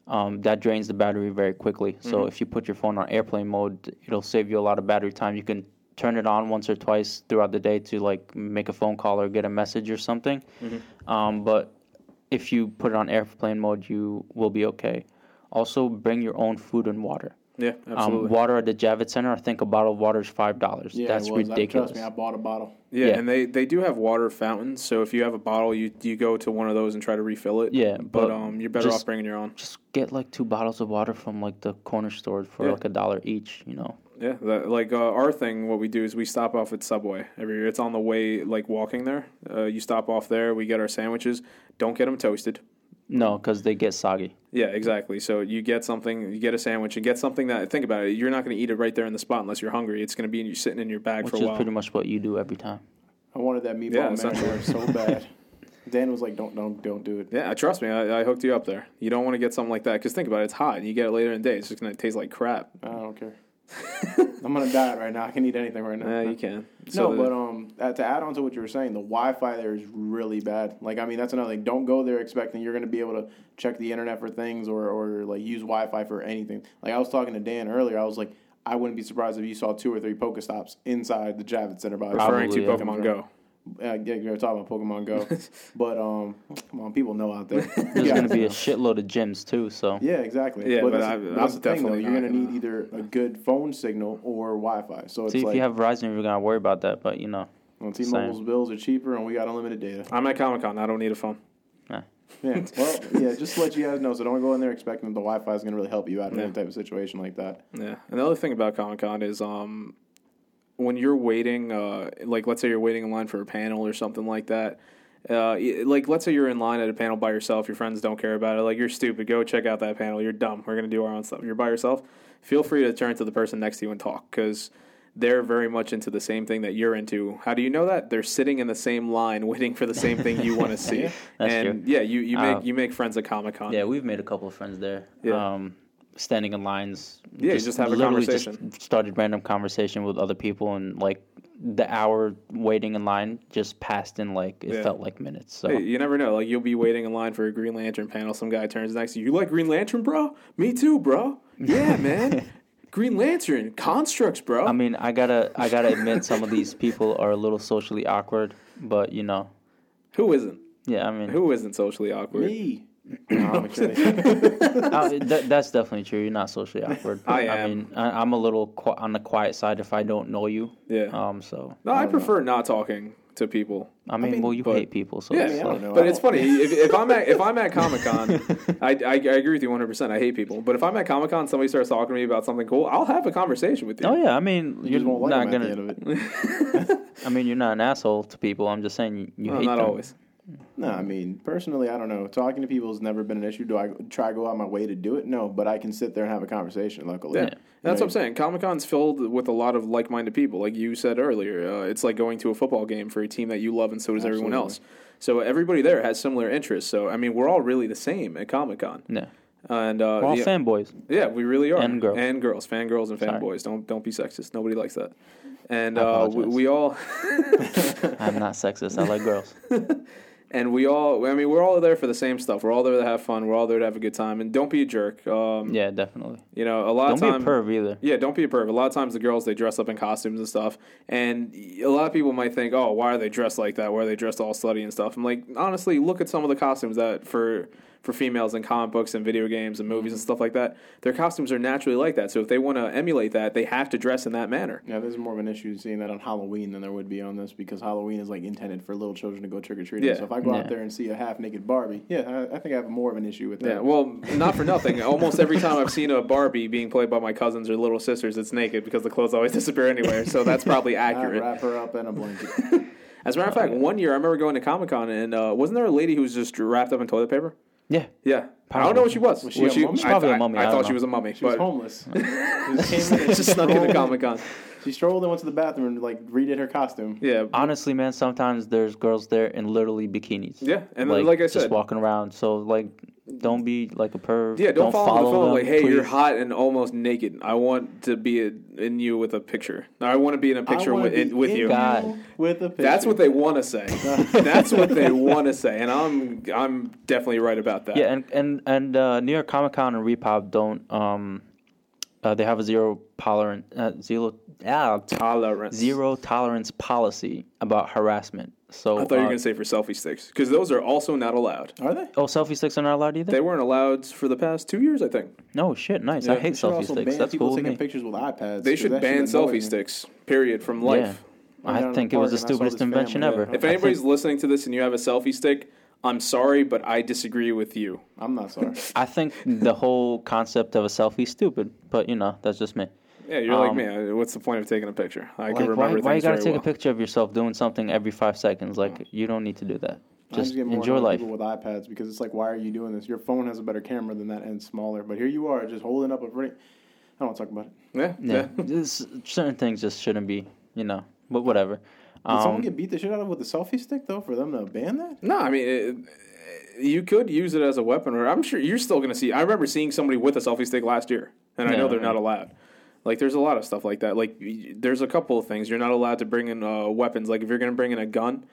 um, that drains the battery very quickly. So Mm-hmm. if you put your phone on airplane mode, it'll save you a lot of battery time. You can turn it on once or twice throughout the day to like make a phone call or get a message or something. Mm-hmm. Um, but if you put it on airplane mode, you will be okay. Also, bring your own food and water. Yeah, absolutely. Um, water at the Javits Center, I think a bottle of water is five dollars. Yeah, That's it was. I- ridiculous. trust me, I bought a bottle. yeah, yeah. and they, they do have water fountains. So if you have a bottle, you you go to one of those and try to refill it. Yeah, but, but um, you're better just- off bringing your own. Just get like two bottles of water from like the corner store for Yeah. like a dollar each. You know. Yeah, that, like uh, our thing, what we do is we stop off at Subway every year. It's on the way, like walking there. Uh, you stop off there. We get our sandwiches. Don't get them toasted. No, because they get soggy. Yeah, exactly. So you get something, you get a sandwich, and get something that. Think about it. You're not going to eat it right there in the spot unless you're hungry. It's going to be in you sitting in your bag Which for a while. Which is pretty much what you do every time. I wanted that meatball Yeah, yeah, essentially. so (laughs) bad. Dan was like, "Don't, don't, don't do it." yeah, trust me. I, I hooked you up there. You don't want to get something like that because think about it. It's hot. and You get it later in the day. It's just going to taste like crap. I don't care. I'm gonna diet right now. I can eat anything right now. Yeah, you can. No, So the- but um, uh, to add on to what you were saying, the Wi-Fi there is really bad. Like, I mean, that's another thing. Don't go there expecting you're going to be able to check the internet for things or, or like use Wi-Fi for anything. Like, I was talking to Dan earlier. I was like, I wouldn't be surprised if you saw two or three Pokestops inside the Javits Center by referring to yeah. Pokemon Go. Uh, yeah, you're talking about Pokemon Go, (laughs) but um, come on, people know out there. There's gonna be a shitload of gyms too. So Yeah, exactly. Yeah, but that's, I- but I'm that's the thing, though. You're gonna need gonna- either (laughs) a good phone signal or Wi-Fi. So it's see if like, you have Verizon, you're gonna worry about that. But you know, well, T-Mobile's bills are cheaper, and we got unlimited data. I'm at Comic Con. I don't need a phone. Yeah. (laughs) Well, yeah. Just to let you guys know, so don't go in there expecting that the Wi-Fi is gonna really help you out in Yeah. any type of situation like that. Yeah. And the other thing about Comic Con is um, when you're waiting, uh, like let's say you're waiting in line for a panel or something like that. Uh, like let's say you're in line at a panel by yourself, your friends don't care about it. Like you're stupid, go check out that panel. You're dumb. We're gonna do our own stuff. You're by yourself. Feel free to turn to the person next to you and talk because they're very much into the same thing that you're into. How do you know that? They're sitting in the same line, (laughs) waiting for the same thing you want to (laughs) see. And true. yeah, you, you make Uh, you make friends at Comic Con. yeah, we've made a couple of friends there. Yeah. Um, standing in lines. Yeah, you just have a literally conversation. Just started random conversation with other people, and like the hour waiting in line just passed in like it Yeah. felt like minutes. So Hey, you never know. Like you'll be waiting in line for a Green Lantern panel. Some guy turns next to you. You like Green Lantern, bro? Me too, bro. Yeah, (laughs) man. Green Lantern constructs, bro. I mean, I gotta I gotta admit some of these people are a little socially awkward, but you know, Who isn't? yeah, I mean, Who isn't socially awkward? Me, No, I'm (laughs) excited. Uh, (laughs) that, that's definitely true. You're not socially awkward. I am. mean, I, I'm a little qu- on the quiet side if I don't know you. Yeah. Um. So no, I prefer not talking to people. I mean, mean, well, you but- hate people, so Yeah, it's I like- don't know. But I it's don't- funny if, if I'm at if I'm at (laughs) Comic Con, I, I, I agree with you 100. percent I hate people, but if I'm at Comic Con, somebody starts talking to me about something cool, I'll have a conversation with you. Oh yeah, I mean, You you're just won't like not them gonna. at the end of it. I mean, you're not an asshole to people. I'm just saying you, you No, hate not them. always. No, I mean, personally, I don't know. Talking to people has never been an issue. Do I try to go out my way to do it? No, but I can sit there and have a conversation. Luckily, Yeah. That's what I'm saying. Comic Con's filled with a lot of like minded people. Like you said earlier, uh, it's like going to a football game for a team that you love, and so does everyone else. So everybody there has similar interests. So I mean, we're all really the same at Comic Con. Yeah, And uh, we're all yeah, fanboys. yeah, we really are. And girls. and girls, fangirls and Sorry. fanboys. Don't don't be sexist. Nobody likes that. And I uh, we, we all (laughs) I'm not sexist. I like girls. (laughs) and we all. I mean, we're all there for the same stuff. We're all there to have fun. We're all there to have a good time. And don't be a jerk. Um, Yeah, definitely. You know, a lot of times Don't be a perv either. Yeah, don't be a perv. A lot of times the girls they dress up in costumes and stuff, and a lot of people might think, "Oh, why are they dressed like that? Why are they dressed all slutty and stuff?" I'm like, honestly, look at some of the costumes that for for females in comic books and video games and movies and stuff like that. Their costumes are naturally like that. So if they want to emulate that, they have to dress in that manner. Yeah, there's more of an issue seeing that on Halloween than there would be on this because Halloween is like intended for little children to go trick or treating. Yeah. So if I go Yeah. out there and see a half naked Barbie, yeah, I, I think I have more of an issue with that. Yeah, well, not for nothing. Almost every time I've seen a Barbie being played by my cousins or little sisters, it's naked because the clothes always (laughs) disappear anywhere. So that's probably (laughs) I accurate. wrap her up in a blanket. (laughs) As a matter of fact, one year I remember going to Comic Con and uh, wasn't there a lady who was just wrapped up in toilet paper? Yeah. Yeah, I don't know what she was. Was she a mummy? I, She's probably a I- mummy, I, I don't thought know. she was a mummy, She was but homeless. (laughs) She just came (laughs) in and just snuck into strolled- Comic Con. She strolled and went to the bathroom and like redid her costume. Yeah, Honestly, man, sometimes there's girls there in literally bikinis. yeah, and then, like I just said, walking around. So like, don't be like a perv. yeah, don't, follow, the phone them, like, hey, you're hot and almost naked. I want to be a, in you with a picture. I want to be in a picture I with, be in, with in you. God. with a picture. That's what they want to say. (laughs) That's what they want to say, and I'm I'm definitely right about that. Yeah, and and and uh, New York Comic Con and ReedPop don't. Um, uh, they have a zero tolerance, uh, zero, yeah, tolerance. zero tolerance policy about harassment. So I thought you were uh, gonna say for selfie sticks because those are also not allowed. Are they? Oh, selfie sticks are not allowed either. They weren't allowed for the past two years, I think. no shit, nice. Yeah, I hate selfie sticks. That's people cool with taking me. pictures with iPads. They should ban selfie sticks. Period from life. Yeah. I I think it was the park and I saw stupidest invention family, ever. If anybody's think- listening to this and you have a selfie stick, I'm sorry, but I disagree with you. I'm not sorry. (laughs) I think the whole concept of a selfie is stupid, but you know that's just me. Yeah, you're like Um, me. Uh, What's the point of taking a picture? I can remember why, things why you gotta very take well. a picture of yourself doing something every five seconds? Like you don't need to do that. I Just enjoy life. People with iPads because it's like, why are you doing this? Your phone has a better camera than that and smaller, but here you are just holding up a pretty. I don't want to talk about it. Yeah, Yeah, yeah. Certain things just shouldn't be, you know. But whatever. Did someone Um, get beat the shit out of with the selfie stick though for them to ban that? No, I mean, it, you could use it as a weapon, or I'm sure you're still going to see. I remember seeing somebody with a selfie stick last year, and I know they're not allowed. Like, there's a lot of stuff like that. Like, there's a couple of things you're not allowed to bring in uh, weapons. Like, if you're going to bring in a gun,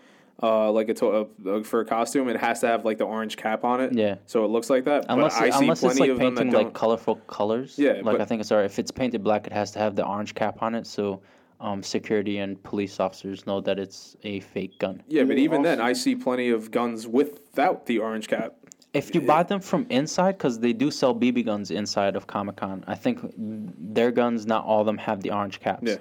uh, like a to- uh, for a costume, it has to have like the orange cap on it. Yeah. So it looks like that. unless but I see unless plenty it's like of them that painting don't. like colorful colors. Yeah, like but- I think it's alright. If it's painted black, it has to have the orange cap on it, so um, security and police officers know that it's a fake gun. yeah, but Yeah, even then, I see plenty of guns without the orange cap. If you buy them from inside, because they do sell BB guns inside of Comic Con, I think their guns, not all of them, have the orange caps. Yeah.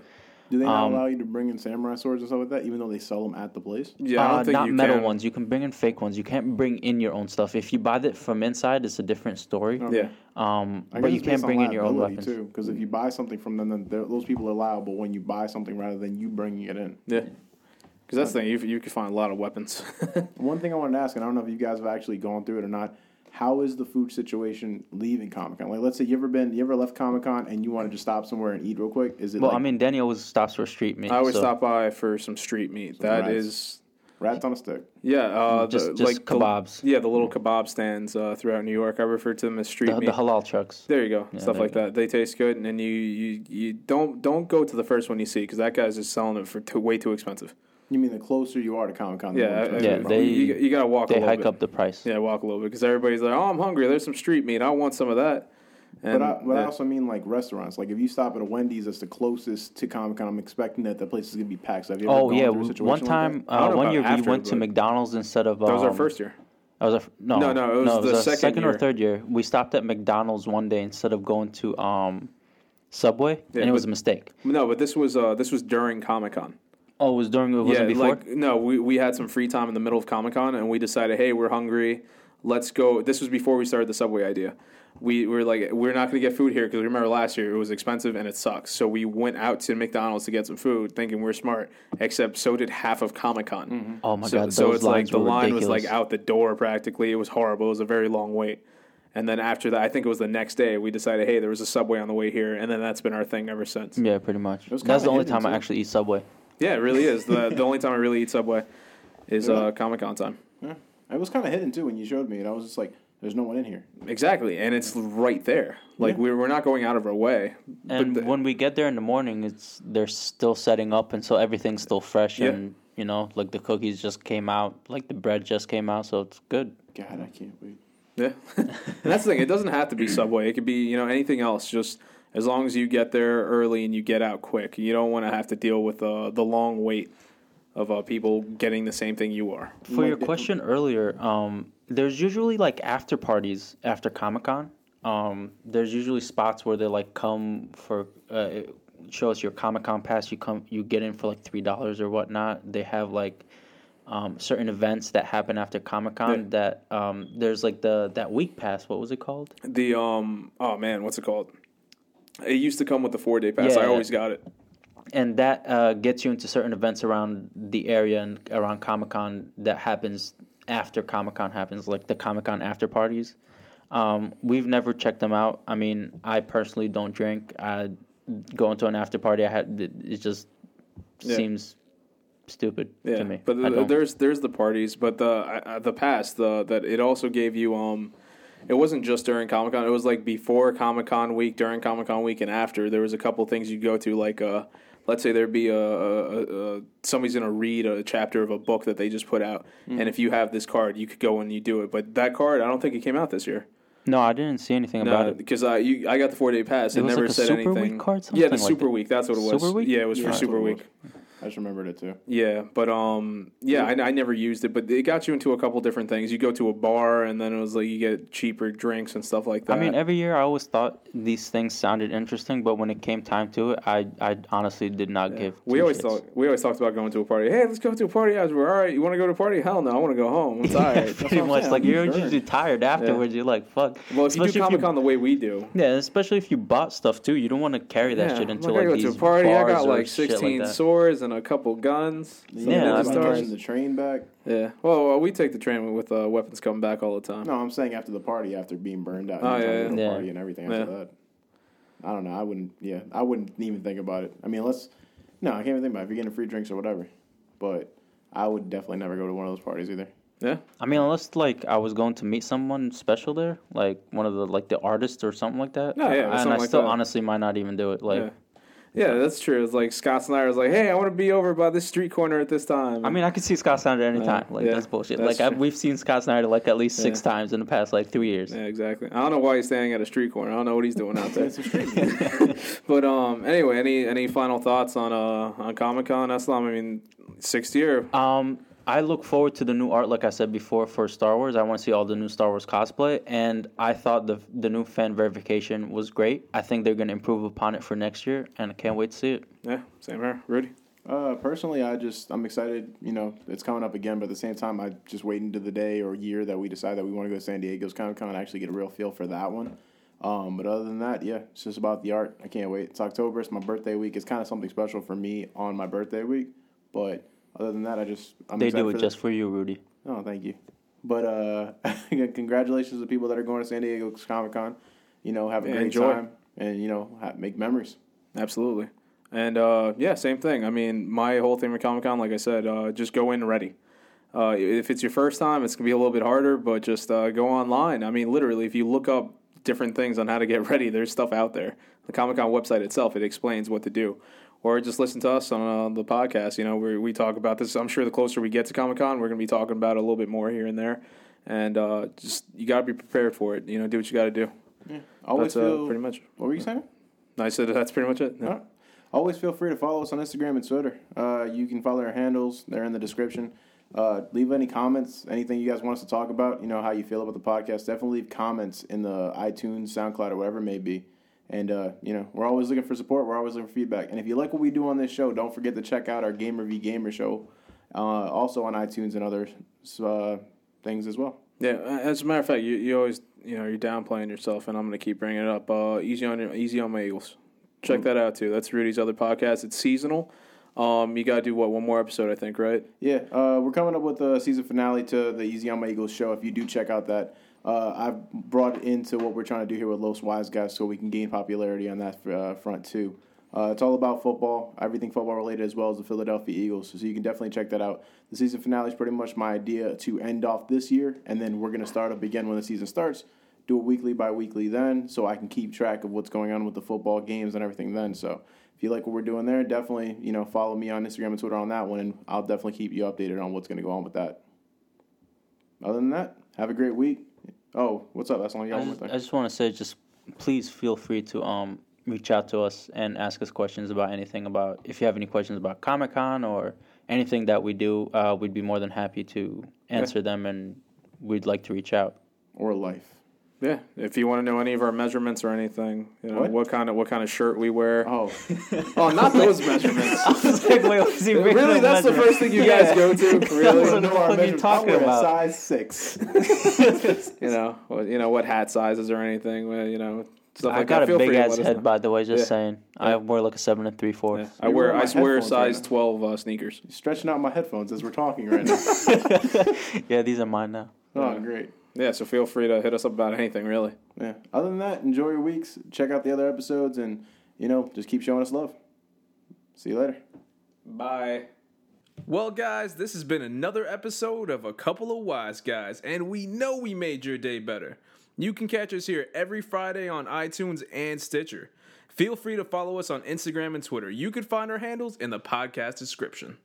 Do they not Um, allow you to bring in samurai swords and stuff like that, even though they sell them at the place? Yeah, I don't Uh, think not you metal can. ones. You can bring in fake ones. You can't bring in your own stuff. If you buy it from inside, it's a different story. Yeah. Um, but you can't bring in your own weapons. too. Because if you buy something from them, then those people are liable when you buy something rather than you bringing it in. Yeah. Because that's the thing, you, you can find a lot of weapons. (laughs) One thing I wanted to ask, and I don't know if you guys have actually gone through it or not. How is the food situation leaving Comic Con? Like, let's say you ever been, you ever left Comic Con and you wanted to stop somewhere and eat real quick? Is it Well, like I mean, Danny always stops for street meat. I always so stop by for some street meat. That rats. is, rats on a stick? yeah, uh, Just- the, just like the- kebabs. yeah, the little kebab stands uh, throughout New York. I refer to them as street the, meat. the halal trucks. there you go, stuff like go. that. They taste good, and then you you, you don't don't go to the first one you see because that guy's just selling it for too, way too expensive. You mean the closer you are to Comic Con? Yeah, the Yeah, they- you, you gotta walk a They little hike bit. up the price. Yeah, walk a little bit because everybody's like, "Oh, I'm hungry. There's some street meat. I want some of that." And, But, I, but I also mean like restaurants. Like if you stop at a Wendy's that's the closest to Comic Con, I'm expecting that the place is gonna be packed. So have you ever Oh gone yeah, a situation one time, I don't uh, one about year we went to McDonald's instead of. that was um, our first year. That was a, no, No, no, it was the a second second or third year. We stopped at McDonald's one day instead of going to um, Subway, Yeah, and it was a mistake. No, but this was uh, this was during Comic Con. Oh, it was during. It wasn't Yeah, before. like no, we we had some free time in the middle of Comic Con, and we decided, hey, we're hungry. Let's go. This was before we started the Subway idea. We were like, we're not going to get food here because remember last year it was expensive and it sucks. So we went out to McDonald's to get some food, thinking we're smart. Except so did half of Comic Con. Mm-hmm. oh my so, god, so those it's like the line ridiculous. was like out the door practically. It was horrible. It was a very long wait. And then after that, I think it was the next day, we decided, hey, there was a Subway on the way here, and then that's been our thing ever since. Yeah, pretty much. was That's the only hidden, time I actually eat Subway. Yeah, it really is. the The only (laughs) time I really eat Subway is Yeah. uh, Comic Con time. Yeah. It was kind of hidden too when you showed me, and I was just like, "There's no one in here." Exactly, and it's right there. Like Yeah. we're we're not going out of our way. And but the- when we get there in the morning, it's they're still setting up, and so everything's still fresh. Yeah. And you know, like the cookies just came out, like the bread just came out, so it's good. God, I can't wait. yeah, (laughs) and that's the thing. It doesn't have to be Subway. It could be you know anything else. Just as long as you get there early and you get out quick. You don't want to have to deal with uh, the long wait of uh, people getting the same thing you are. For your question earlier, um, there's usually like after parties after Comic Con. Um, there's usually spots where they like come for uh, show us your Comic Con pass. You come, you get in for like three dollars or whatnot. They have like um, certain events that happen after Comic Con. That um, there's like the that week pass. What was it called? The um oh man, what's it called? It used to come with the four day pass. I Yeah. always got it. and that uh, gets you into certain events around the area and around Comic Con that happens after Comic Con happens, like the Comic Con after parties. Um, we've never checked them out. I mean, I personally don't drink. I going to an after party. I had it just Yeah. seems stupid Yeah, to me. but the, there's there's the parties, but the uh, the pass the that it also gave you um, it wasn't just during Comic Con. It was like before Comic Con week, during Comic Con week, and after. There was a couple things you'd go to, like uh, let's say there'd be a, a, a, somebody's gonna read a chapter of a book that they just put out, Mm-hmm. and if you have this card, you could go and you do it. But that card, I don't think it came out this year. no, I didn't see anything about it. because I you, I got the four day pass. It, It never like said Super Week anything. yeah, the like Super that. Week. That's what it was. Super Week? Yeah, it was Yeah, for Super Week. I just remembered it too. Yeah, but um, yeah, I, I never used it, but it got you into a couple different things. You go to a bar, and then it was like you get cheaper drinks and stuff like that. I mean, every year I always thought these things sounded interesting, but when it came time to it, I, I honestly did not give. we always shits. thought we always talked about going to a party. Hey, let's go to a party after. All right, you want to go to a party? Hell no, I want to go home. I'm (laughs) tired. pretty I'm much saying, like I'm you're sure. usually tired afterwards. You're like, fuck. well, if you do Comic Con the way we do, yeah, especially if you bought stuff too, you don't want to carry that yeah, shit I'm into not like gonna go these to a party. I bars got or like shit 16 like that. swords and a couple guns. You Yeah, know, I am mean, catching the train back. Yeah. Well, well, we take the train with uh, weapons coming back all the time. No, I'm saying after the party, after being burned out, Oh, you yeah, the yeah. party and everything Yeah. after that. I don't know. I wouldn't. Yeah, I wouldn't even think about it. I mean, unless no, I can't even think about it. if you're getting free drinks or whatever. But I would definitely never go to one of those parties either. Yeah. I mean, unless like I was going to meet someone special there, like one of the like the artists or something like that. No, yeah, and I like still that. honestly might not even do it. Like, yeah. Yeah, that's true. It's like Scott Snyder was like, "Hey, I want to be over by this street corner at this time." I mean, I could see Scott Snyder anytime. Yeah, like yeah, that's bullshit. that's like I, true. we've seen Scott Snyder like at least six Yeah. times in the past like three years. Yeah, exactly. I don't know why he's standing at a street corner. I don't know what he's doing out there. (laughs) It's a street. (laughs) but um, anyway, any any final thoughts on uh on Comic Con? Islam? I mean, sixth year. Um, I look forward to the new art, like I said before, for Star Wars. I want to see all the new Star Wars cosplay, and I thought the the new fan verification was great. I think they're gonna improve upon it for next year, and I can't wait to see it. Yeah, same here, Rudy. Uh, personally, I just I'm excited. You know, it's coming up again, but at the same time, I just wait until the day or year that we decide that we want to go to San Diego's Comic Con and actually get a real feel for that one. Um, but other than that, yeah, it's just about the art. I can't wait. It's October. It's my birthday week. It's kind of something special for me on my birthday week. But other than that, I just I'm They do it for just for you, Rudy. Oh, thank you. But uh, (laughs) congratulations to people that are going to San Diego's Comic Con. You know, have a Yeah, great enjoy. time and you know ha make memories. Absolutely. And uh, yeah, same thing. I mean, my whole thing with Comic Con, like I said, uh, just go in ready. Uh, if it's your first time, it's gonna be a little bit harder, but just uh, go online. I mean, literally, if you look up different things on how to get (laughs) ready, there's stuff out there. The Comic Con website itself it explains what to do, or just listen to us on uh, the podcast. You know, where we talk about this. I'm sure the closer we get to Comic Con, we're gonna be talking about it a little bit more here and there. And uh, just you gotta be prepared for it. You know, do what you gotta do. Yeah, always That's uh, feel. pretty much. what were you saying? I said that's pretty much it. Yeah. Right. Always feel free to follow us on Instagram and Twitter. Uh, you can follow our handles; they're in the description. Uh, leave any comments, anything you guys want us to talk about. You know how you feel about the podcast. Definitely leave comments in the iTunes, SoundCloud, or whatever it may be. And uh, you know we're always looking for support. We're always looking for feedback. And if you like what we do on this show, don't forget to check out our Gamer v Gamer show, uh, also on iTunes and other uh, things as well. Yeah, as a matter of fact, you, you always you know you're downplaying yourself, and I'm going to keep bringing it up. Uh, easy on your, easy on my Eagles. Check Mm-hmm. that out too. That's Rudy's other podcast. It's seasonal. Um, you got to do what one more episode, I think, right? Yeah, uh, we're coming up with a season finale to the Easy on My Eagles show. If you do check out that, uh, I've brought into what we're trying to do here with Los Wise Guys so we can gain popularity on that uh, front too. Uh, it's all about football, everything football related, as well as the Philadelphia Eagles. So you can definitely check that out. The season finale is pretty much my idea to end off this year, and then we're going to start up again when the season starts. Do it weekly by weekly then, so I can keep track of what's going on with the football games and everything then. So if you like what we're doing there, definitely you know follow me on Instagram and Twitter on that one, and I'll definitely keep you updated on what's going to go on with that. Other than that, have a great week. Oh, what's up? That's all you I just, I just want to say, just please feel free to um reach out to us and ask us questions about anything about if you have any questions about Comic Con or anything that we do, uh, we'd be more than happy to answer them, and we'd like to reach out. or life. Yeah. If you want to know any of our measurements or anything, you know What? what, kind of what kind of shirt we wear. Oh, (laughs) Oh, not (laughs) those measurements. really? That's the first thing you guys go to? (laughs) Really? What Know our are you measurements. talking I wear about? size six. you know, what, you know what hat sizes or anything. well, You know, stuff I like got that. a big ass head, know. by the way. Just Yeah. saying, I wear like a seven and three fourths. I You're wear I my wear headphones right size twelve uh, sneakers. Stretching out my headphones as we're talking right now. yeah, these are mine now. oh, great. Yeah, so feel free to hit us up about anything, really. Yeah. Other than that, enjoy your weeks. Check out the other episodes, and you know, just keep showing us love. See you later. Bye. Well, guys, this has been another episode of A Couple of Wise Guys, and we know we made your day better. You can catch us here every Friday on iTunes and Stitcher. Feel free to follow us on Instagram and Twitter. You can find our handles in the podcast description.